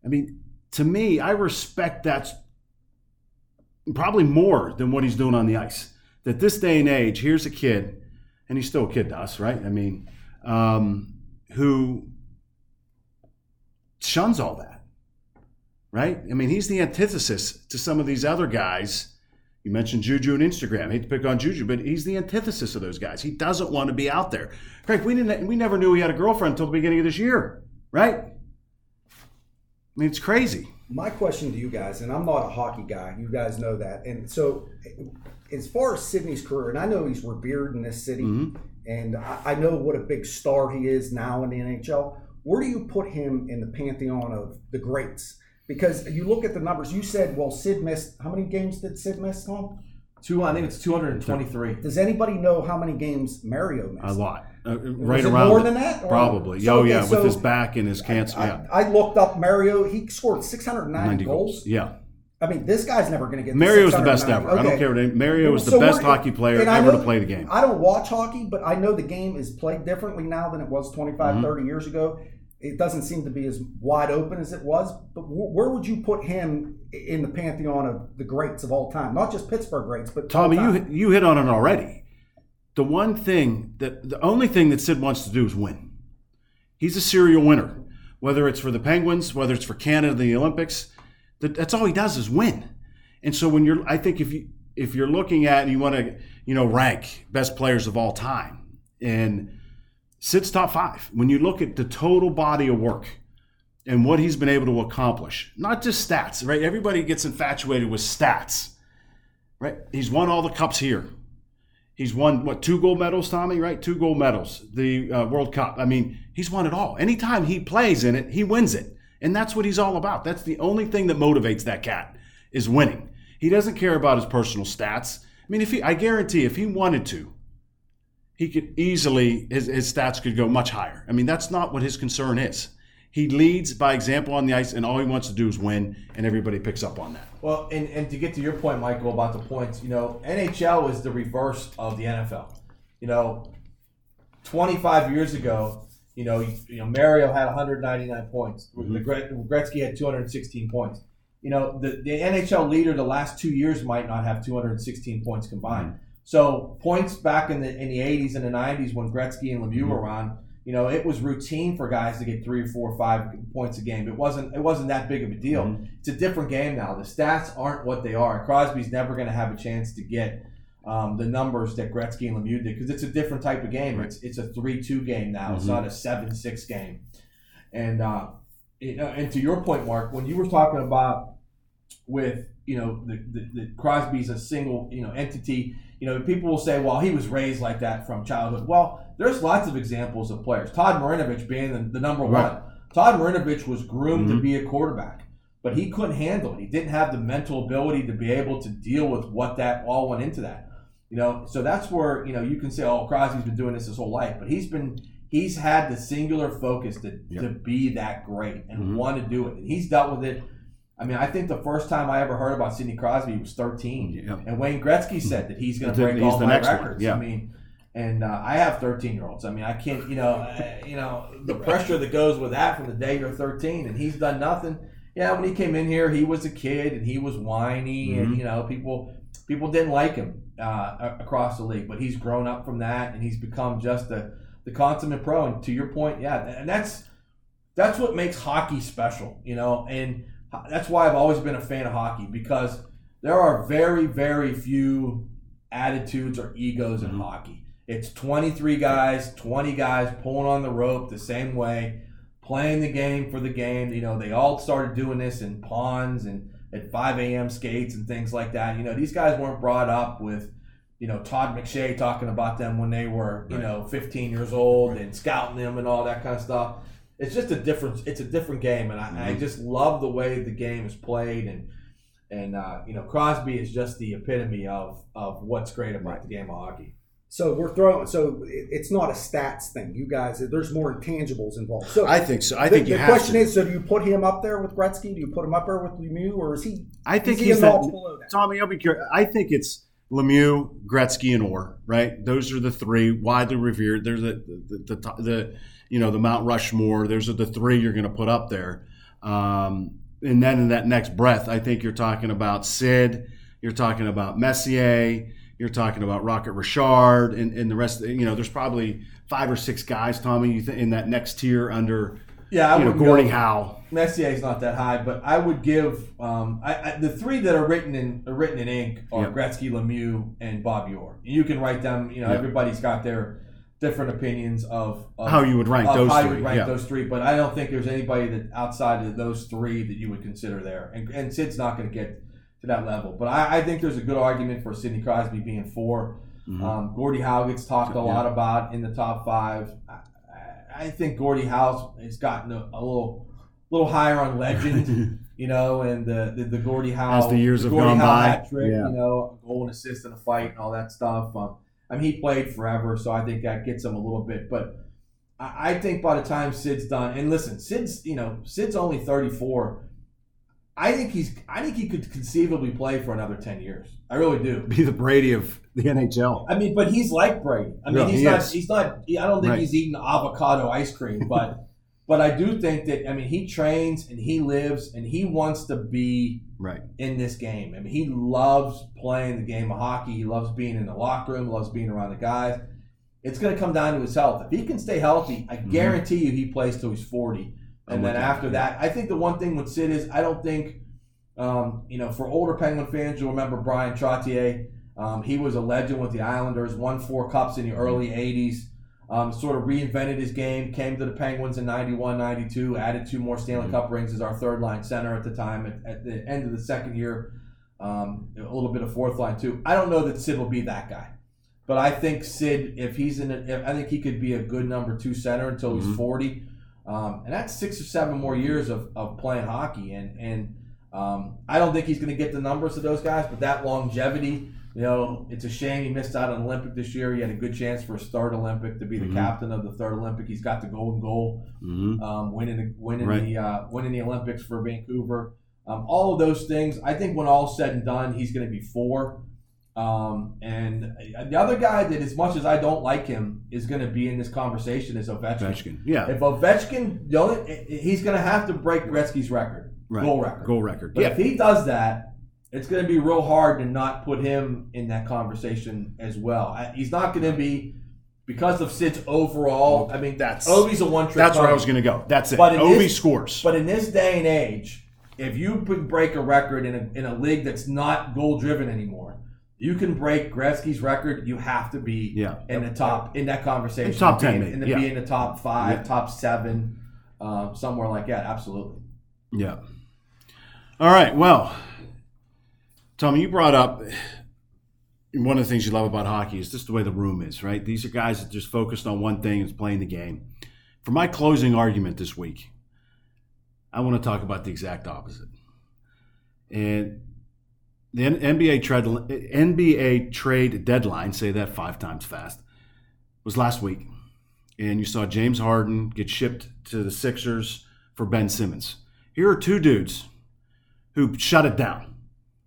A: I mean, to me, I respect that probably more than what he's doing on the ice. That this day and age, here's a kid, and he's still a kid to us, right? I mean, um, who shuns all that, right? I mean, he's the antithesis to some of these other guys. You mentioned Juju and Instagram. I hate to pick on Juju, but he's the antithesis of those guys. He doesn't want to be out there. Craig, we didn't. We never knew he had a girlfriend until the beginning of this year, right? I mean, it's crazy.
B: My question to you guys, and I'm not a hockey guy, you guys know that. And so, as far as Sidney's career, and I know he's revered in this city,
A: Mhm.
B: and I know what a big star he is now in the NHL. Where do you put him in the pantheon of the greats? Because you look at the numbers. You said, well, Sid missed. How many games did Sid miss, Tom?
C: Two, I think it's 223.
B: Does anybody know how many games Mario missed?
A: A lot. Uh, right
B: it
A: around
B: more than that? Or-
A: Probably.
B: So,
A: oh
B: okay,
A: yeah,
B: so
A: with his back and his cancer.
B: I,
A: yeah,
B: I looked up Mario. He scored 690
A: 90
B: goals.
A: goals. Yeah,
B: I mean, this guy's never going to get. to
A: Mario's the best
B: 690.
A: ever. I don't care what any, Mario is the
B: So
A: best hockey player ever
B: know-
A: to play the game.
B: I don't watch hockey, but I know the game is played differently now than it was 25,
A: Mhm.
B: 30 years ago. It doesn't seem to be as wide open as it was. But wh- where would you put him in the pantheon of the greats of all time? Not just Pittsburgh greats, but
A: Tommy, you you hit on it already. The one thing that the only thing that Sid wants to do is win. He's a serial winner, whether it's for the Penguins, whether it's for Canada, the Olympics. that- That's all he does is win. And so when you're, I think if you if you're looking at and you want to, you know, rank best players of all time, and Sid's top five. When you look at the total body of work and what he's been able to accomplish, not just stats, right? Everybody gets infatuated with stats, right? He's won all the cups here. He's won what two gold medals, Tommy? Right, two gold medals. The uh, World Cup. I mean, he's won it all. Anytime he plays in it, he wins it, and that's what he's all about. That's the only thing that motivates that cat is winning. He doesn't care about his personal stats. I mean, if he, I guarantee, if he wanted to, he could easily his, his stats could go much higher. I mean, that's not what his concern is. He leads by example on the ice, and all he wants to do is win, and everybody picks up on that.
C: Well, and, and to get to your point, Michael, about the points, you know, NHL is the reverse of the NFL. You know, 25 years ago, you know, you, you know, Mario had 199 points.
A: Mhm.
C: The Gretzky had 216 points. You know, the, the NHL leader the last two years might not have 216 points combined. So points back in the in the 80s and the 90s when Gretzky and Lemieux were on, you know, it was routine for guys to get three or four or five points a game. It wasn't it wasn't that big of a deal.
A: Mhm.
C: It's a different game now. The stats aren't what they are. Crosby's never going to have a chance to get um, the numbers that Gretzky and Lemieux did because it's a different type of game.
A: Right.
C: It's it's a three-two game now. It's
A: Mhm.
C: not a seven-six game. And uh, you know, and to your point, Mark, when you were talking about with you know the, the, the Crosby's a single you know entity. You know, people will say, well, he was raised like that from childhood. Well, there's lots of examples of players. Todd Marinovich being the, the number
A: Right.
C: one. Todd Marinovich was groomed to
A: Mhm.
C: be a quarterback, but he couldn't handle it. He didn't have the mental ability to be able to deal with what that all went into that. You know, so that's where you know you can say, oh, Crosby's been doing this his whole life, but he's been he's had the singular focus to,
A: Yep.
C: to be that great and
A: Mhm.
C: want to do it, and he's dealt with it. I mean, I think the first time I ever heard about Sidney Crosby was 13.
A: Yeah.
C: And Wayne Gretzky said that he's going to
A: He's
C: break
A: the
C: all my records.
A: yeah.
C: I mean, and uh, I have 13 year olds. I mean, I can't, you know, uh, you know, the pressure that goes with that from the day you're 13, and he's done nothing. Yeah, when he came in here, he was a kid and he was whiny, and
A: Mhm.
C: you know, people people didn't like him uh, across the league. But he's grown up from that, and he's become just the the consummate pro. And to your point, yeah, and that's that's what makes hockey special, you know, and that's why I've always been a fan of hockey because there are very, very few attitudes or egos in
A: Mhm.
C: hockey. It's 23 guys, 20 guys pulling on the rope the same way, playing the game for the game. You know, they all started doing this in ponds and at 5 a.m. skates and things like that. You know, these guys weren't brought up with, you know, Todd McShay talking about them when they were, you
A: Right.
C: know, 15 years old and scouting them and all that kind of stuff it's just a different it's a different game and I, I
A: Mhm.
C: just love the way the game is played and and uh, you know Crosby is just the epitome of of what's great about the game of hockey.
B: So we're throwing. So it's not a stats thing. You guys, there's more intangibles involved. So
A: I think so. I
B: the,
A: think you
B: the
A: have
B: question
A: to.
B: is: So do you put him up there with Gretzky? Do you put him up there with Lemieux, or is he?
A: I think
B: is he
A: he's
B: a
A: that.
B: below that?
A: Tommy, I'll be curious. I think it's Lemieux, Gretzky, and Orr. Right? Those are the three widely revered. There's the the, the, the you know the Mount Rushmore. Those are the three you're going to put up there. Um, and then in that next breath, I think you're talking about Sid. You're talking about Messier. You're talking about Rocket Richard, and, and the rest. You know, there's probably five or six guys, Tommy, you th- in that next tier under
C: Yeah, I
A: you know
C: would
A: Gordie
C: go,
A: Howe.
C: Messier's not that high, but I would give um, I, I, the three that are written in are written in ink are
A: Yeah.
C: Gretzky, Lemieux, and Bob Orr. You can write them. You know,
A: Yeah.
C: everybody's got their different opinions of, of
A: How you would rank those
C: how you
A: three,
C: would rank
A: yeah.
C: those three. But I don't think there's anybody that outside of those three that you would consider there. And, and Sid's not going to get to that level. But I, I think there's a good argument for Sidney Crosby being 4
A: Mhm.
C: Um, Gordie Howe gets talked a
A: Yeah.
C: lot about in the top five. I, I- think Gordie Howe has gotten a, a little little higher on legend. you know, and the the, the Gordie Howe
A: As the years
C: the
A: have gone
C: Howe
A: by,
C: trick,
A: yeah.
C: you know, a goal and assist in a fight and all that stuff. Um, I mean, he played forever, so I think that gets him a little bit. But I, think by the time Sid's done, and listen, Sid's you know Sid's only thirty four. I think he's. I think he could conceivably play for another ten years. I really do.
A: Be the Brady of the NHL.
C: I mean, but he's like Brady. I mean,
A: Yeah,
C: he's
A: he
C: not.
A: is.
C: He's not. I don't think
A: Right.
C: he's eating avocado ice cream, but but I do think that. I mean, he trains and he lives and he wants to be
A: Right.
C: in this game. I mean, he loves playing the game of hockey. He loves being in the locker room. Loves being around the guys. It's going to come down to his health. If he can stay healthy, I guarantee you he plays till he's forty.
A: Mm-hmm. I'm
C: And then after that, I think the one thing with Sid is I don't think, um, you know, for older Penguin fans, you'll remember Bryan Trottier. Um, he was a legend with the Islanders, won four cups in the early 80s, um, sort of reinvented his game, came to the Penguins in 91, 92, added two more Stanley Cup rings as our third line center at the time. At, at the end of the second year, um, a little bit of fourth line too. I don't know that Sid will be that guy. But I think Sid, if he's in, a, if, I think he could be a good number two center until he's
A: Mhm.
C: 40. Um, and that's six or seven more years of, of playing hockey. And, and um, I don't think he's going to get the numbers of those guys, but that longevity, you know, it's a shame he missed out on Olympic this year. He had a good chance for his third Olympic to be the
A: Mhm.
C: captain of the third Olympic. He's got the golden goal,
A: hmm
C: um, winning the, winning
A: Right.
C: the uh, winning the Olympics for Vancouver. Um, all of those things. I think when all's said and done, he's going to be four. Um, and the other guy that, as much as I don't like him, is going to be in this conversation is Ovechkin.
A: Ovechkin. Yeah.
C: If Ovechkin, the only, he's going to have to break Gretzky's record,
A: Right.
C: goal record.
A: Goal record.
C: But
A: Yeah.
C: if he does that, it's going to be real hard to not put him in that conversation as well. He's not going to be because of Sid's overall. I mean,
A: That's-
C: Ovi's a one trick.
A: That's where I was going to go. That's it.
C: But in
A: Ovi
C: this-
A: scores.
C: But in this day and age, if you break a record in a, in a league that's not goal driven anymore, you can break Gretzky's record. You have to be
A: Yeah.
C: in the top in that conversation.
A: In top 10
C: Be in, in the,
A: yeah.
C: be in the top five,
A: Yeah.
C: top seven, uh, somewhere like that. Absolutely.
A: Yeah. All right. Well, Tommy, you brought up one of the things you love about hockey is just the way the room is, right? These are guys that just focused on one thing, is playing the game. For my closing argument this week, I want to talk about the exact opposite. And the NBA trade NBA trade deadline, say that five times fast, was last week, and you saw James Harden get shipped to the Sixers for Ben Simmons. Here are two dudes who shut it down.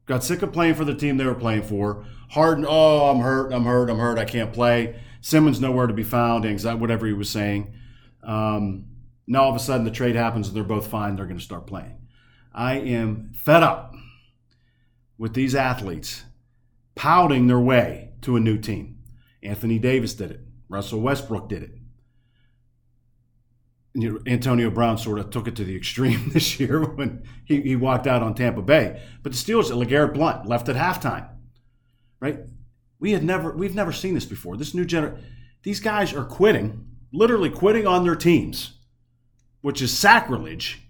A: Got sick of playing for the team they were playing for. Harden, oh, I'm hurt, I'm hurt, I'm hurt, I can't play. Simmons nowhere to be found, anxiety, whatever he was saying. Um, now all of a sudden the trade happens and they're both fine. They're going to start playing. I am fed up with these athletes pouting their way to a new team. Anthony Davis did it. Russell Westbrook did it. You know, Antonio Brown sort of took it to the extreme this year when he, he walked out on Tampa Bay. But the Steelers, LeGarrette Blunt left at halftime. Right? We had never we've never seen this before. This new gener these guys are quitting, literally quitting on their teams, which is sacrilege,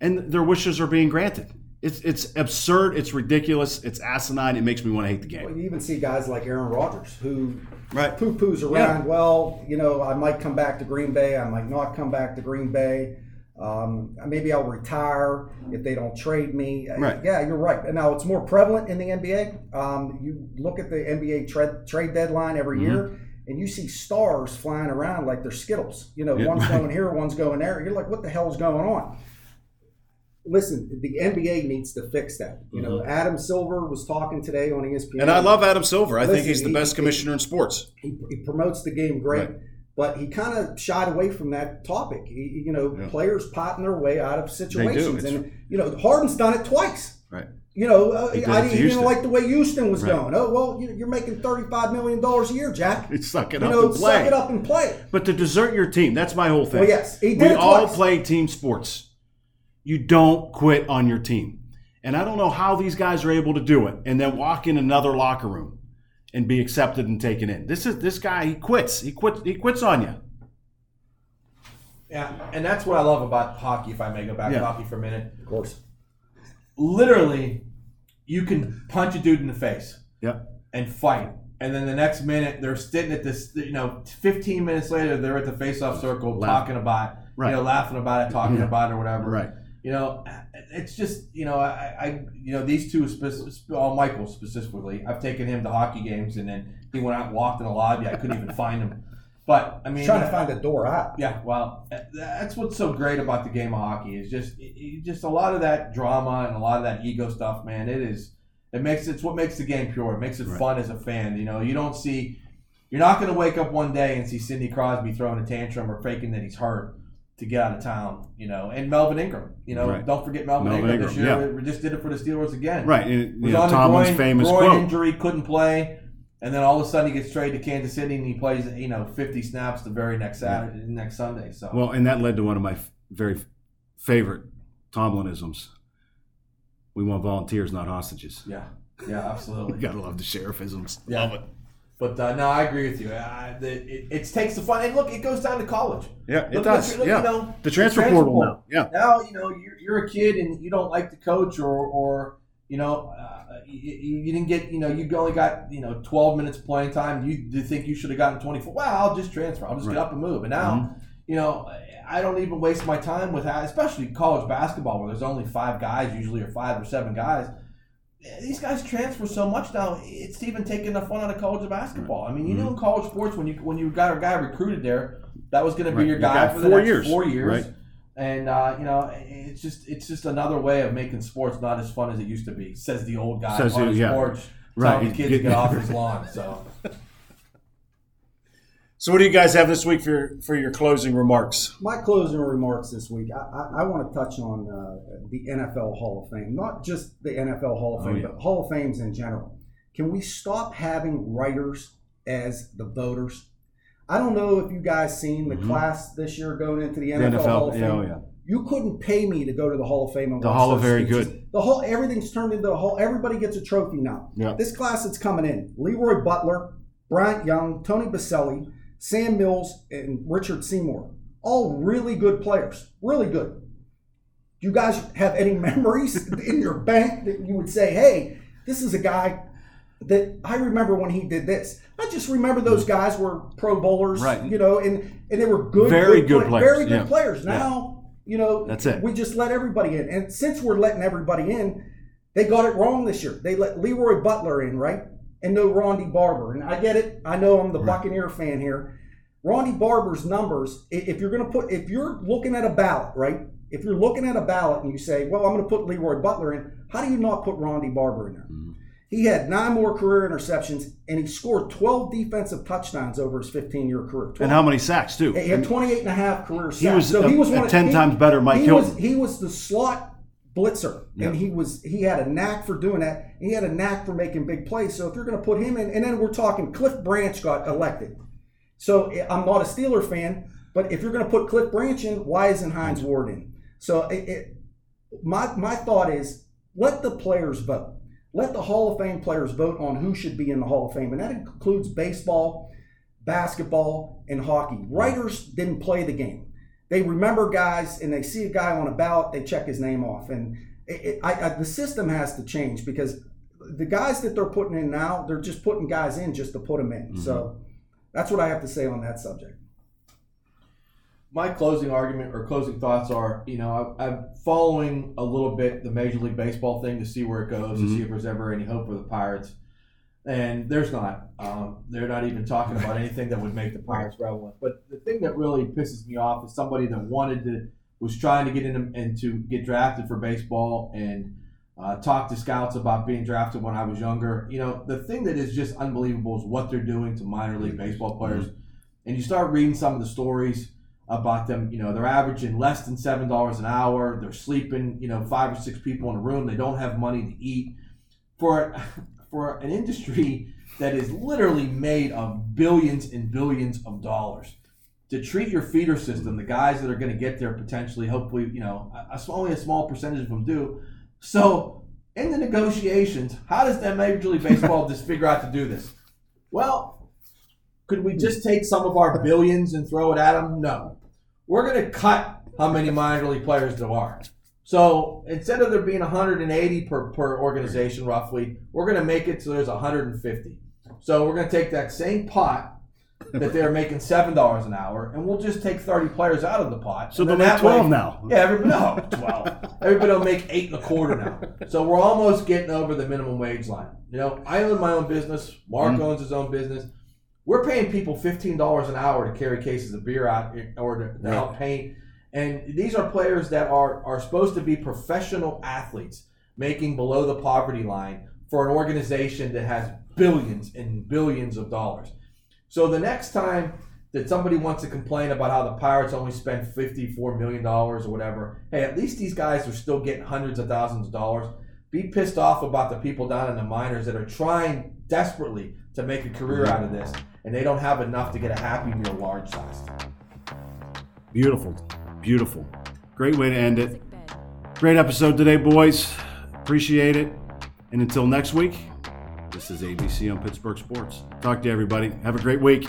A: and their wishes are being granted. It's it's absurd, it's ridiculous, it's asinine, it makes me want to hate the
B: Well,
A: game.
B: you even see guys like Aaron Rodgers who
A: Right.
B: poo poos around. Well, you know, I might come back to Green Bay. I might not come back to Green Bay. Um, maybe I'll retire if they don't trade me. Uh,
A: Right.
B: Yeah, you're right. And now it's more prevalent in the NBA. Um, you look at the NBA trade trade deadline every
A: Mhm.
B: year, and you see stars flying around like they're Skittles. You know,
A: Yeah,
B: one's
A: right.
B: going here, one's going there. You're like, what the hell's going on? Listen, the NBA needs to fix that. You know, Adam Silver was talking today on ESPN.
A: Mm-hmm. And I love Adam Silver. I think he's the
B: he-
A: best
B: he-
A: commissioner in sports.
B: he, he promotes the game great,
A: Right.
B: but he kind of shied away from that topic. He, you know,
A: Yeah.
B: players potting their way out of situations, and you know, Harden's done it twice.
A: Right.
B: You know, uh,
A: He
B: I didn't, he didn't like the way Houston was
A: Right.
B: going. Oh well, you- you're making thirty-five million dollars a year, Jack.
A: It's suck it
B: You
A: up
B: know,
A: and play.
B: suck it up and play.
A: But to desert your team, that's my whole thing.
B: Well, yes, he did
A: we all play team sports. You don't quit on your team. And I don't know how these guys are able to do it and then walk in another locker room. and be accepted and taken in. This is this guy. He quits. He quits. He quits on you.
C: Yeah, and that's what I love about hockey. If I may go back
A: Yeah.
C: to hockey for a minute,
B: Of course.
C: literally, you can punch a dude in the face
A: Yep.
C: and fight, and then the next minute they're sitting at this. You know, 15 minutes later they're at the face-off circle
A: Laugh.
C: talking about,
A: Right.
C: you know, laughing about it, talking
A: Yeah.
C: about it, or whatever.
A: Right.
C: You know, it's just you know, I, I you know these two, spec- all Michael specifically. I've taken him to hockey games, and then he went out and walked in the lobby. I couldn't even find him. But I mean,
B: trying to find a door out.
C: yeah, well, that's what's so great about the game of hockey is just it- it- just a lot of that drama and a lot of that ego stuff, man. It is it makes it's what makes the game pure. It makes it
A: Right.
C: fun as a fan. You know, you don't see you're not going to wake up one day and see Sidney Crosby throwing a tantrum or faking that he's hurt to get out of town. You know, and Melvin Ingram. You know,
A: Right.
C: don't forget Melvin,
A: Melvin
C: Ingram, this year.
A: Ingram,
C: We just did it for the Steelers again.
A: Right. And,
C: Was
A: know,
C: on
A: Tomlin's
C: groin,
A: famous
C: groin
A: quote.
C: injury, couldn't play, and then all of a sudden he gets traded to Kansas City and he plays, you know, 50 snaps the very next Saturday, next Sunday. So
A: Well, and that led to one of my f- very favorite Tomlinisms. We want volunteers, not hostages.
C: yeah, yeah, absolutely.
A: You gotta love the sheriffisms.
C: Yeah.
A: Love it.
C: But uh, no, I agree with you. Uh, the, it, it takes the fun, and look, it goes down to college.
A: Yeah, it
C: Look,
A: does.
C: look,
A: yeah.
C: you know,
A: the transfer,
C: transfer
A: portal
C: portal.
A: now. Yeah.
C: now you know you're, you're a kid and you don't like the coach or or you know uh, you, you didn't get you know you only got you know 12 minutes playing time you, you think you should have gotten 24 well i'll just transfer i'll just
A: Right. Mm-hmm.
C: get up and move and now you know i don't even waste my time with that especially college basketball where there's only five guys usually or five or seven guys these guys transfer so much now. It's even taking the fun out of college basketball. I mean, you know, in college sports, when you when you got a guy recruited there, that was going to be
A: Right.
C: your guy
A: got
C: for the
A: four
C: next
A: years.
C: four years.
A: Right.
C: And uh, you know, it's just it's just another way of making sports not as fun as it used to be. Says the old guy
A: Says
C: on his
A: yeah.
C: porch,
A: Right.
C: telling the kids to get off his lawn. So
A: So, what do you guys have this week for your, for your closing remarks?
B: My closing remarks this week, I, I, I want to touch on uh, the NFL Hall of Fame, not just the NFL Hall of
A: Oh,
B: Fame,
A: yeah.
B: but Hall of Fames in general. Can we stop having writers as the voters? I don't know if you guys seen the
A: Mhm.
B: class this year going into the
A: The
B: NFL, Hall of Fame.
A: Yeah, oh, yeah.
B: You couldn't pay me to go to the Hall of Fame. And
A: The Hall of Very
B: speeches.
A: Good.
B: The whole everything's turned into a whole. Everybody gets a trophy now.
A: Yeah.
B: This class that's coming in: Leroy Butler, Bryant Young, Tony Boselli, Sam Mills, and Richard Seymour. All really good players. Really good. Do you guys have any memories in your bank that you would say, "Hey, this is a guy that I remember when he did this." I just remember those mm-hmm. guys were Pro Bowlers,
A: Right.
B: You know, and and they were good,
A: Very good
B: play-
A: players,
B: very good
A: yeah.
B: players. Now, you know,
A: That's it.
B: We just let everybody in, and since we're letting everybody in, they got it wrong this year. They let Leroy Butler in, right? And no Ronde Barber. And I get it. I know I'm the
A: Right.
B: Buccaneer fan here. Ronde Barber's numbers, if you're going to put, if you're looking at a ballot, right? If you're looking at a ballot and you say, well, I'm going to put Leroy Butler in, how do you not put Ronde Barber in there?
A: Mhm.
B: He had nine more career interceptions and he scored 12 defensive touchdowns over his 15 year career.
A: And how many sacks, too?
B: He had 28 and a half career sacks.
A: He was,
B: so
A: a,
B: he was one of-
A: 10
B: he-
A: times better Mike
B: he
A: Hilton.
B: was he was the slot blitzer,
A: Yeah.
B: and he was he had a knack for doing that. He had a knack for making big plays. So if you're going to put him in, and then we're talking Cliff Branch got elected. So eh, I'm not a Steeler fan, but if you're going to put Cliff Branch in, why isn't Hines Ward in? So it, it, my my thought is let the players vote. Let the Hall of Fame players vote on who should be in the Hall of Fame, and that includes baseball, basketball, and hockey. Writers didn't play the game they remember guys and they see a guy on a ballot, they check his name off. And it, it, I, I, the system has to change because the guys that they're putting in now, they're just putting guys in just to put them in. So mm-hmm. that's what I have to say on that subject.
C: my closing argument or closing thoughts are, you know, I, I'm following a little bit the Major League Baseball thing to see where it goes, to mm-hmm. see if there's ever any hope for the Pirates. And there's not. Um, they're not even talking about anything that would make the Pirates relevant. But the thing that really pisses me off is somebody that wanted to, was trying to get in and to get drafted for baseball and uh, talk to scouts about being drafted when I was younger. You know, the thing that is just unbelievable is what they're doing to minor league baseball players. And you start reading some of the stories about them. You know, they're averaging less than seven dollars an hour. They're sleeping, you know, five or six people in a room. They don't have money to eat. For for an industry that is literally made of billions and billions of dollars, to treat your feeder system, the guys that are going to get there potentially, hopefully, you know, only a small percentage of them do. So in the negotiations, how does that Major League Baseball just figure out to do this? Well, could we just take some of our billions and throw it at them? No. We're going to cut how many minor league players there are. So instead of there being 180 per, per organization roughly, we're going to make it so there's 150. So we're going to take that same pot that they're making seven dollars an hour, and we'll just take 30 players out of the pot.
A: So they'll make
C: that way-
A: 12 now.
C: Yeah, everybody no 12. everybody will make eight and a quarter now. So we're almost getting over the minimum wage line. You know, I own my own business. Mark
A: Mm-hmm.
C: owns his own business. We're paying people fifteen dollars an hour to carry cases of beer out or to, to help paint. And these are players that are are supposed to be professional athletes making below the poverty line for an organization that has billions and billions of dollars. So the next time that somebody wants to complain about how the Pirates only spent fifty-four million dollars or whatever, hey, at least these guys are still getting hundreds of thousands of dollars. Be pissed off about the people down in the minors that are trying desperately to make a career out of this, and they don't have enough to get a Happy Meal large size.
A: Beautiful. Beautiful. Great way to end it. Great episode today, boys. Appreciate it. And until next week, this is ABC on Pittsburgh Sports. Talk to you, everybody. Have a great week.